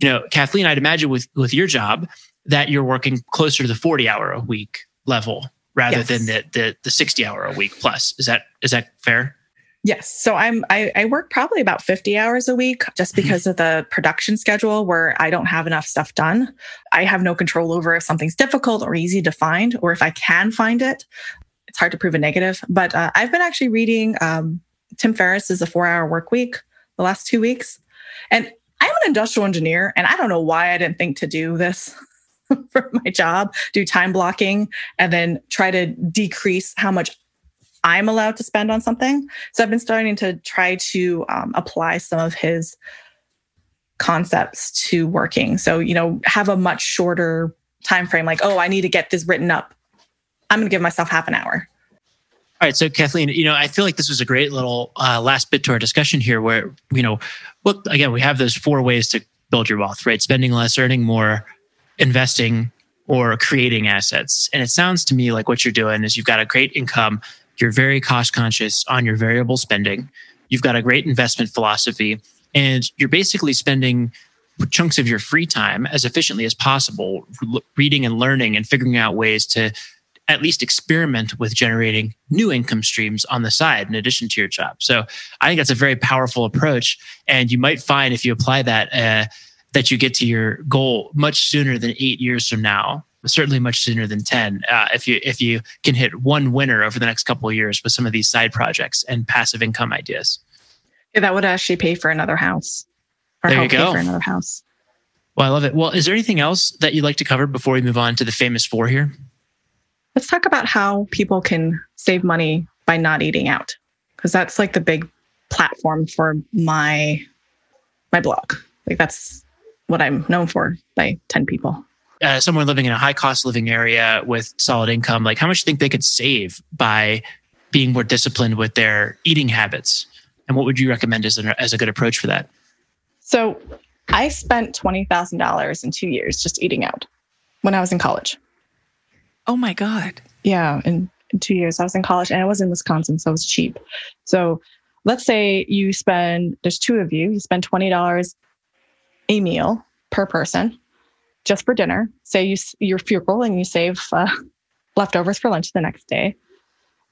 You know, Kathleen, I'd imagine with, with your job that you're working closer to the 40 hour a week level rather Yes. than the, the, the 60 hour a week plus. Is that, is that fair? Yes. So I'm I, I work probably about 50 hours a week just because of the production schedule where I don't have enough stuff done. I have no control over if something's difficult or easy to find, or if I can find it. It's hard to prove a negative. But uh, I've been actually reading um, Tim Ferriss is a four hour work week the last two weeks. And I'm an industrial engineer, and I don't know why I didn't think to do this (laughs) for my job, do time blocking, and then try to decrease how much I'm allowed to spend on something. So I've been starting to try to um, apply some of his concepts to working. So you know, have a much shorter time frame. Like, oh, I need to get this written up. I'm going to give myself half an hour. All right, so Kathleen, you know, I feel like this was a great little uh, last bit to our discussion here, where you know, look again, we have those four ways to build your wealth, right? Spending less, earning more, investing, or creating assets. And it sounds to me like what you're doing is you've got a great income, you're very cost conscious on your variable spending, you've got a great investment philosophy, and you're basically spending chunks of your free time as efficiently as possible reading and learning and figuring out ways to at least experiment with generating new income streams on the side in addition to your job. So I think that's a very powerful approach. And you might find if you apply that, uh, that you get to your goal much sooner than eight years from now. Certainly, much sooner than ten. Uh, if you if you can hit one winner over the next couple of years with some of these side projects and passive income ideas, yeah, that would actually pay for another house. Or there you go. for another house. Well, I love it. Well, is there anything else that you'd like to cover before we move on to the famous four here? Let's talk about how people can save money by not eating out, because that's like the big platform for my my blog. Like that's what I'm known for by 10 people. Uh, someone living in a high cost living area with solid income, like how much do you think they could save by being more disciplined with their eating habits? And what would you recommend as, a as a good approach for that? So I spent $20,000 in two years just eating out when I was in college. Oh my God. Yeah. In, in two years, I was in college and I was in Wisconsin, so it was cheap. So let's say you spend, there's two of you, you spend $20 a meal per person just for dinner. Say you, you're frugal and you save uh, leftovers for lunch the next day.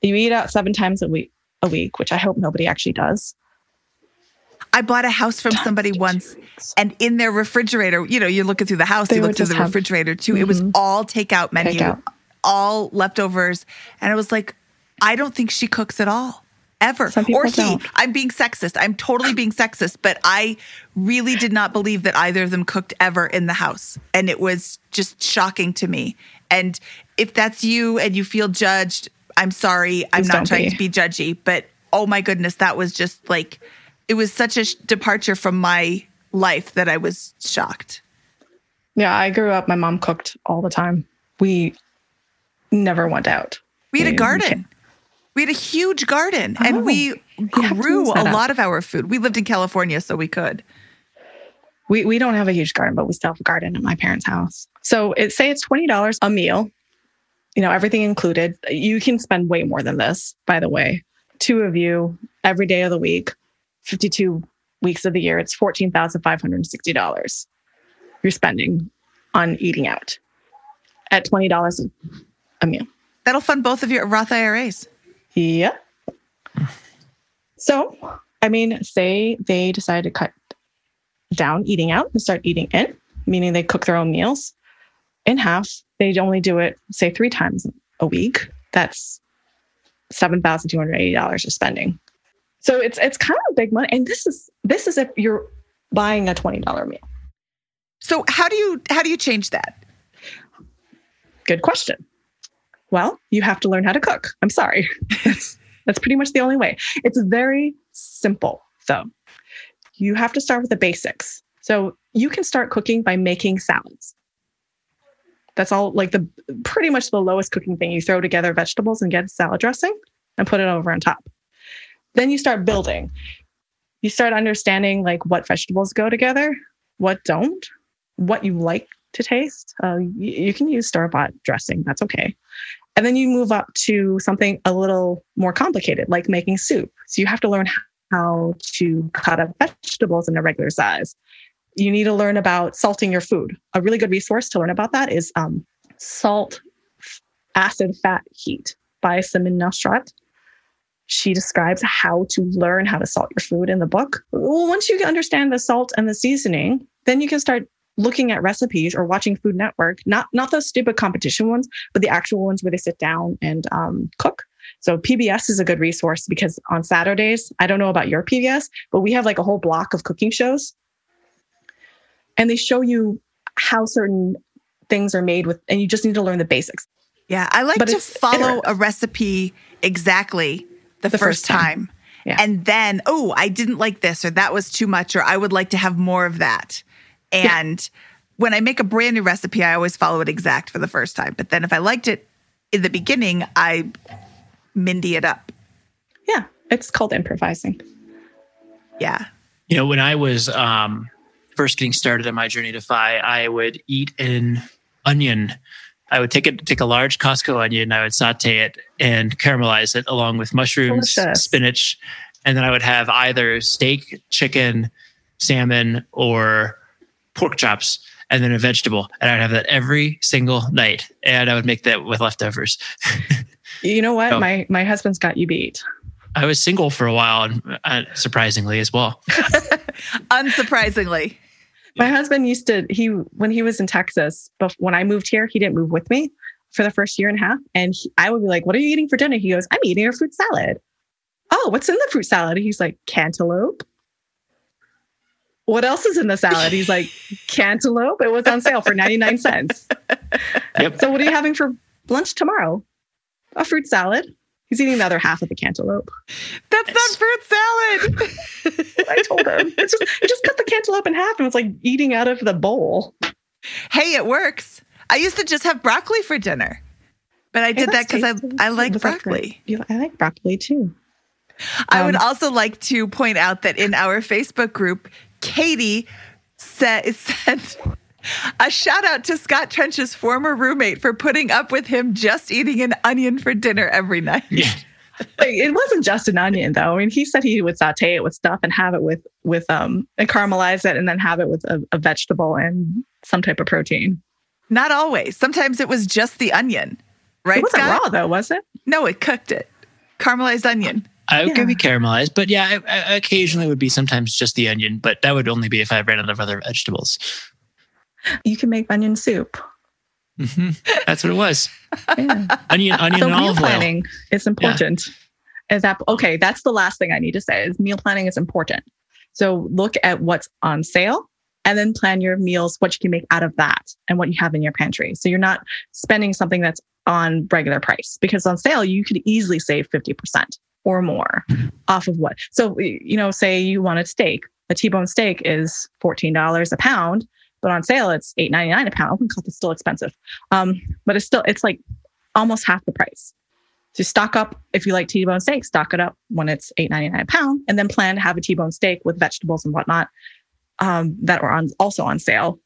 You eat out seven times a week, a week, which I hope nobody actually does. I bought a house from somebody once, and in their refrigerator, you know, you're looking through the house, they you look through the refrigerator too. Mm-hmm. It was mm-hmm. all takeout menu, takeout. all leftovers. And I was like, I don't think she cooks at all ever. or he. Don't. I'm being sexist. I'm totally being sexist, but I really did not believe that either of them cooked ever in the house. And it was just shocking to me. And if that's you and you feel judged, I'm sorry. I'm not trying be. to be judgy, but oh my goodness, that was just like it was such a departure from my life that I was shocked. Yeah, I grew up, my mom cooked all the time. We never went out. We had a garden. We had a huge garden oh, and we oh, grew a lot of our food. We lived in California, so we could. We, we don't have a huge garden, but we still have a garden at my parents' house. So it say it's twenty dollars a meal, you know, everything included. You can spend way more than this, by the way. Two of you every day of the week. 52 weeks of the year, it's $14,560 you're spending on eating out at $20 a meal. That'll fund both of your Roth IRAs. Yeah. So, I mean, say they decide to cut down eating out and start eating in, meaning they cook their own meals in half. They only do it, say, three times a week. That's $7,280 you're spending. So it's it's kind of big money. And this is this is if you're buying a $20 meal. So how do you how do you change that? Good question. Well, you have to learn how to cook. I'm sorry. (laughs) that's, that's pretty much the only way. It's very simple though. You have to start with the basics. So you can start cooking by making salads. That's all like the pretty much the lowest cooking thing. You throw together vegetables and get salad dressing and put it over on top then you start building. You start understanding like what vegetables go together, what don't, what you like to taste. Uh, you, you can use store bought dressing, that's okay. And then you move up to something a little more complicated, like making soup. So you have to learn how to cut up vegetables in a regular size. You need to learn about salting your food. A really good resource to learn about that is um, Salt, Acid, Fat, Heat by Samin Nosrat she describes how to learn how to salt your food in the book. Well, once you understand the salt and the seasoning, then you can start looking at recipes or watching Food Network, not not those stupid competition ones, but the actual ones where they sit down and um, cook. So PBS is a good resource because on Saturdays, I don't know about your PBS, but we have like a whole block of cooking shows, and they show you how certain things are made with, and you just need to learn the basics. Yeah, I like but to follow a recipe exactly the, the first, first, time. time. Yeah. And then, oh, I didn't like this or that was too much or I would like to have more of that. And yeah. when I make a brand new recipe, I always follow it exact for the first time. But then if I liked it in the beginning, I Mindy it up. Yeah, it's called improvising. Yeah. You know, when I was um, first getting started on my journey to FI, I would eat an onion I would take it, take a large Costco onion, I would saute it and caramelize it along with mushrooms, Delicious. spinach, and then I would have either steak, chicken, salmon, or pork chops, and then a vegetable. And I'd have that every single night, and I would make that with leftovers. (laughs) You know what? Oh. My my husband's got you beat. I was single for a while, and uh, surprisingly as well. (laughs) Unsurprisingly. My husband used to he when he was in Texas, but when I moved here, he didn't move with me for the first year and a half. And he, I would be like, "What are you eating for dinner?" He goes, "I'm eating a fruit salad." Oh, what's in the fruit salad? He's like, "Cantaloupe." What else is in the salad? He's like, "Cantaloupe." It was on sale for 99 cents. (laughs) Yep. So what are you having for lunch tomorrow? A fruit salad. He's eating the other half of the cantaloupe. That's Yes. not fruit salad. (laughs) I told him. It's just, he just cut the cantaloupe in half and was like eating out of the bowl. hey, it works. I used to just have broccoli for dinner, but I did that because I, I like Was that great? broccoli. You- I like broccoli too. I would Um, also like to point out that in our Facebook group, Katie said, (laughs) a shout out to Scott Trench's former roommate for putting up with him just eating an onion for dinner every night. Yeah. (laughs) Like, it wasn't just an onion though. I mean, he said he would saute it with stuff and have it with with um and caramelize it and then have it with a, a vegetable and some type of protein. Not always. Sometimes it was just the onion, right? it wasn't Scott? raw though, was it? No, it cooked it. Caramelized onion. I would Yeah. be caramelized, but yeah, I, I occasionally would be sometimes just the onion, but that would only be if I ran out of other vegetables. You can make onion soup. hmm That's what it was. Yeah. Onion, onion, so and meal olive oil. planning is important. Is that okay? That's the last thing I need to say. Is meal planning is important. So look at what's on sale and then plan your meals, what you can make out of that, and what you have in your pantry. So you're not spending something that's on regular price because on sale you could easily save fifty percent or more off of what. So you know, say you want a steak. A T-bone steak is fourteen dollars a pound, but on sale it's eight ninety nine a pound. God, it's still expensive. Um, but it's still it's like almost half the price. So stock up if you like T-bone steak, stock it up when it's eight ninety nine a pound, and then plan to have a T-bone steak with vegetables and whatnot um, that are on also on sale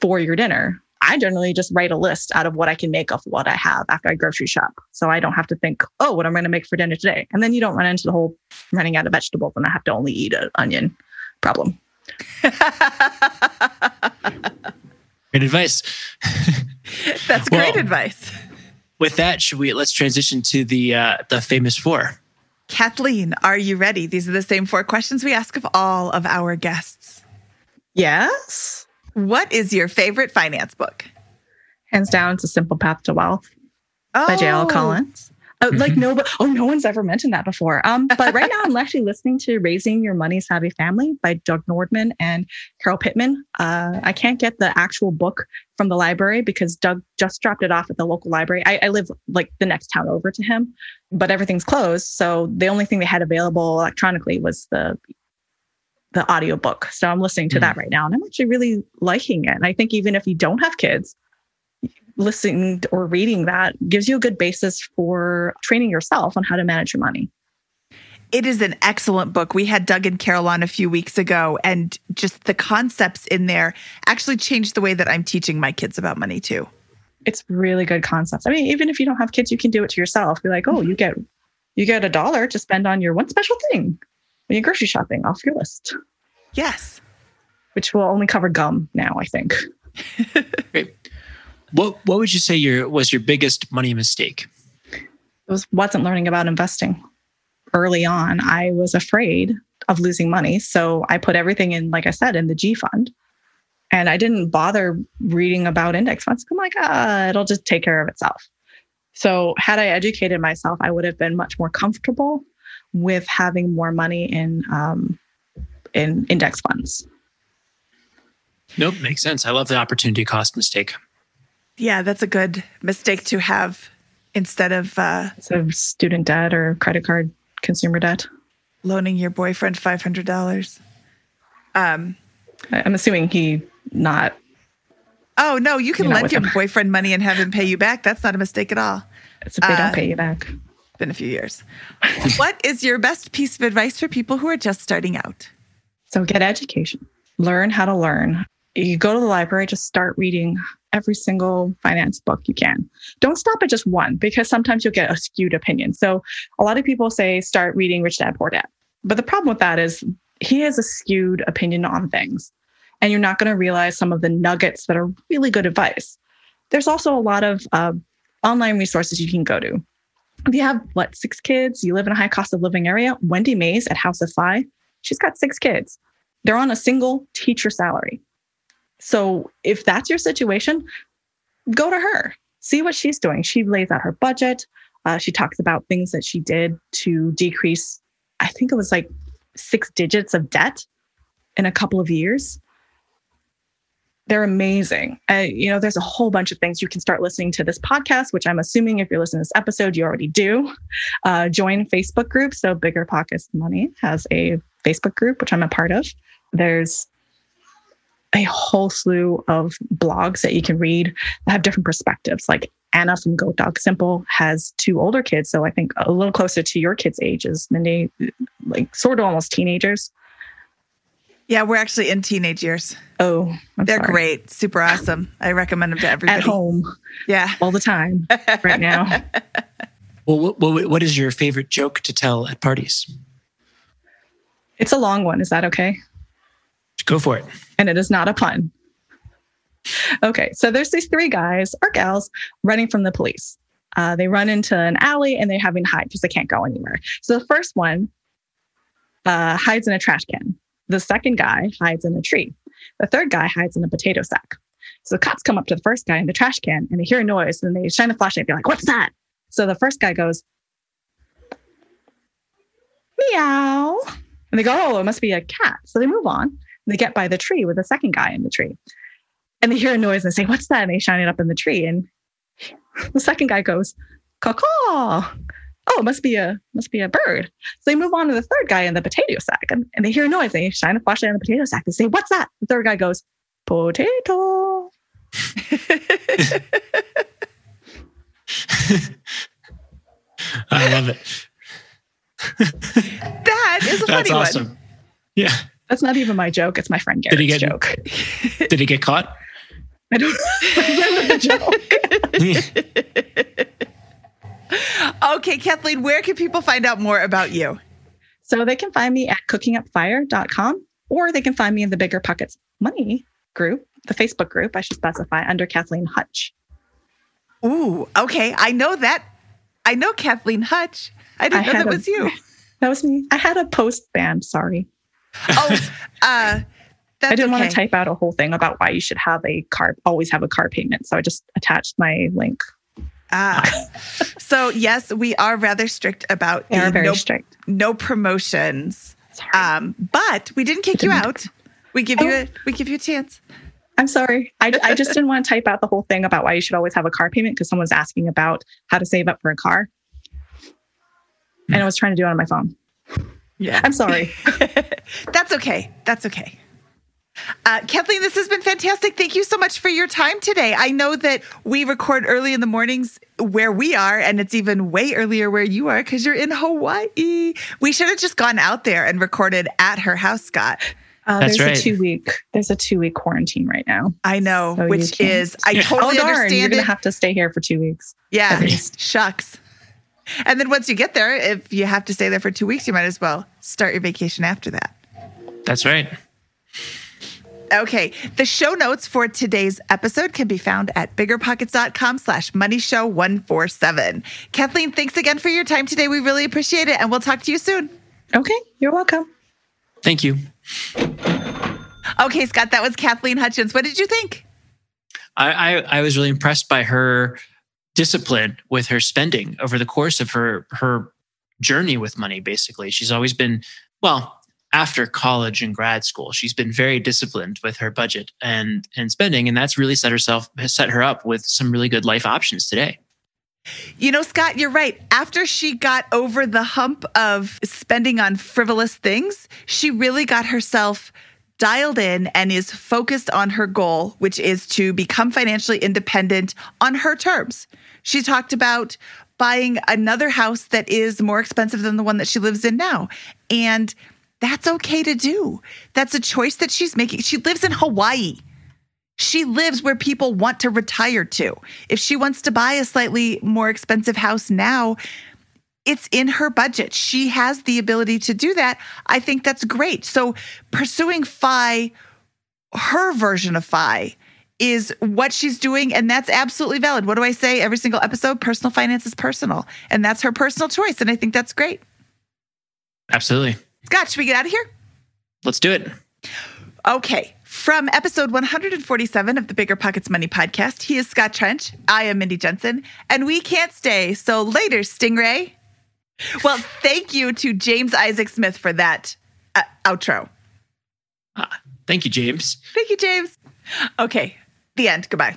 for your dinner. I generally just write a list out of what I can make of what I have after I grocery shop, so I don't have to think, oh, what I'm going to make for dinner today, and then you don't run into the whole running out of vegetables and I have to only eat an onion problem. (laughs) Great advice. (laughs) That's great Well- advice. With that, should we let's transition to the uh, the famous four. Kathleen, are you ready? These are the same four questions we ask of all of our guests. Yes, What is your favorite finance book? hands down, it's a simple path to wealth. by J.L. Oh, Collins. Oh, like (laughs) no, but oh, no one's ever mentioned that before. Um, but right now I'm actually listening to "Raising Your Money Savvy Family" by Doug Nordman and Carol Pittman. Uh, I can't get the actual book from the library because Doug just dropped it off at the local library. I, I live like the next town over to him, but everything's closed, so the only thing they had available electronically was the the audio book. So I'm listening to that hmm. right now, and I'm actually really liking it. And I think even if you don't have kids, listening or reading that gives you a good basis for training yourself on how to manage your money. It is an excellent book. We had Doug and Carol on a few weeks ago, and just the concepts in there actually changed the way that I'm teaching my kids about money too. It's really good concepts. I mean, even if you don't have kids, you can do it to yourself. Be like, oh, you get you get a dollar to spend on your one special thing when you're grocery shopping off your list, Yes. which will only cover gum now, I think. (laughs) Great. What what would you say your was your biggest money mistake? It was wasn't learning about investing early on. I was afraid of losing money, so I put everything in, like I said, in the G fund, and I didn't bother reading about index funds. I'm like, ah, it'll just take care of itself. So had I educated myself, I would have been much more comfortable with having more money in um, in index funds. Nope, makes sense. I love the opportunity cost mistake. Yeah, that's a good mistake to have instead of uh, So student debt or credit card consumer debt. loaning your boyfriend $500. Um, I- I'm assuming he not oh, no, you can lend your him. boyfriend money and have him pay you back. That's not a mistake at all. it's if they Uh, don't pay you back. Been a few years. what is your best piece of advice for people who are just starting out? So get education, learn how to learn. You go to the library, just start reading every single finance book you can. Don't stop at just one because sometimes you'll get a skewed opinion. So a lot of people say start reading Rich Dad Poor Dad. But the problem with that is he has a skewed opinion on things, and you're not going to realize some of the nuggets that are really good advice. There's also a lot of uh, online resources you can go to. You have what six kids, you live in a high cost of living area. Wendy Mays at House of Fi, she's got six kids. They're on a single teacher salary. So if that's your situation, go to her, see what she's doing. She lays out her budget. Uh, she talks about things that she did to decrease, I think it was like six digits of debt in a couple of years. They're amazing. Uh, you know, there's a whole bunch of things you can start listening to this podcast, which I'm assuming if you're listening to this episode, you already do. Uh, join Facebook group. So BiggerPockets Money has a Facebook group, which I'm a part of. There's a whole slew of blogs that you can read that have different perspectives. Like Anna from Goat Dog Simple has two older kids, so I think a little closer to your kids' ages, Mindy, like sort of almost teenagers. Yeah, we're actually in teenage years. Oh, I'm They're sorry. great, super awesome. I recommend them to everybody. At home Yeah. all the time right now. (laughs) Well, what, what, what is your favorite joke to tell at parties? It's a long one. Is that okay? Go for it. and it is not a pun. Okay, so there's these three guys or gals running from the police. Uh, they run into an alley and they're having to hide because they can't go anywhere. So the first one uh, hides in a trash can. The second guy hides in a tree. The third guy hides in a potato sack. So the cops come up to the first guy in the trash can and they hear a noise and they shine the flashlight. They're like, "What's that?" So the first guy goes, "Meow," and they go, "Oh, it must be a cat." So they move on. They get by the tree with the second guy in the tree. And they hear a noise and say, What's that? And they shine it up in the tree. And the second guy goes, Caw. Oh, it must be a must be a bird. So they move on to the third guy in the potato sack and, and they hear a noise. They shine a flashlight on the potato sack. They say, What's that? The third guy goes, Potato. (laughs) I love it. (laughs) That is a That's funny awesome. one. Yeah. That's not even my joke. It's my friend Did he get- joke. Did he get caught? (laughs) I don't remember the joke. (laughs) Okay, Kathleen, where can people find out more about you? So they can find me at cookingupfire.com or they can find me in the BiggerPockets Money group, the Facebook group, I should specify, under Kathleen Hutch. Ooh, okay. I know that. I know Kathleen Hutch. I didn't I know that a- was you. (laughs) That was me. I had a post band, sorry. Oh, uh, that's I didn't okay. want to type out a whole thing about why you should have a car, always have a car payment. So I just attached my link. Ah. (laughs) so yes, we are rather strict about They are the very no, strict. no promotions. Um, but we didn't kick you Didn't. out. We give you Oh. a we give you a chance. I'm sorry. I, I just (laughs) didn't want to type out the whole thing about why you should always have a car payment because someone's asking about how to save up for a car. And I was trying to do it on my phone. Yeah. I'm sorry. (laughs) That's okay. That's okay. Uh, Kathleen, this has been fantastic. Thank you so much for your time today. I know that we record early in the mornings where we are, and it's even way earlier where you are because you're in Hawaii. We should have just gone out there and recorded at her house, Scott. Uh, That's there's right. a two week there's a two week quarantine right now. I know, So which is, I totally oh darn! You're understand gonna it. have to stay here for two weeks. yeah, at least. shucks. And then once you get there, if you have to stay there for two weeks, you might as well start your vacation after that. That's right. Okay. The show notes for today's episode can be found at biggerpockets.com slash money show 147. Kathleen, thanks again for your time today. We really appreciate it. And we'll talk to you soon. Okay, you're welcome. Thank you. Okay, Scott, that was Kathleen Hutchins. What did you think? I, I, I was really impressed by her discipline with her spending over the course of her her journey with money. Basically, she's always been well after college and grad school. She's been very disciplined with her budget and and spending, and that's really set herself set her up with some really good life options today. You know, Scott, you're right. After she got over the hump of spending on frivolous things, she really got herself dialed in and is focused on her goal, which is to become financially independent on her terms. She talked about buying another house that is more expensive than the one that she lives in now. And that's okay to do. That's a choice that she's making. She lives in Hawaii. She lives where people want to retire to. If she wants to buy a slightly more expensive house now, it's in her budget. She has the ability to do that. I think that's great. So pursuing FI, her version of FI, is what she's doing. And that's absolutely valid. What do I say every single episode? Personal finance is personal. And that's her personal choice. And I think that's great. Absolutely. Scott, should we get out of here? Let's do it. Okay. From episode 147 of the BiggerPockets Money podcast, he is Scott Trench. I am Mindy Jensen. And we can't stay. So later, Stingray. Well, thank you to James Isaac Smith for that uh, outro. Ah, thank you, James. Thank you, James. Okay, the end. Goodbye.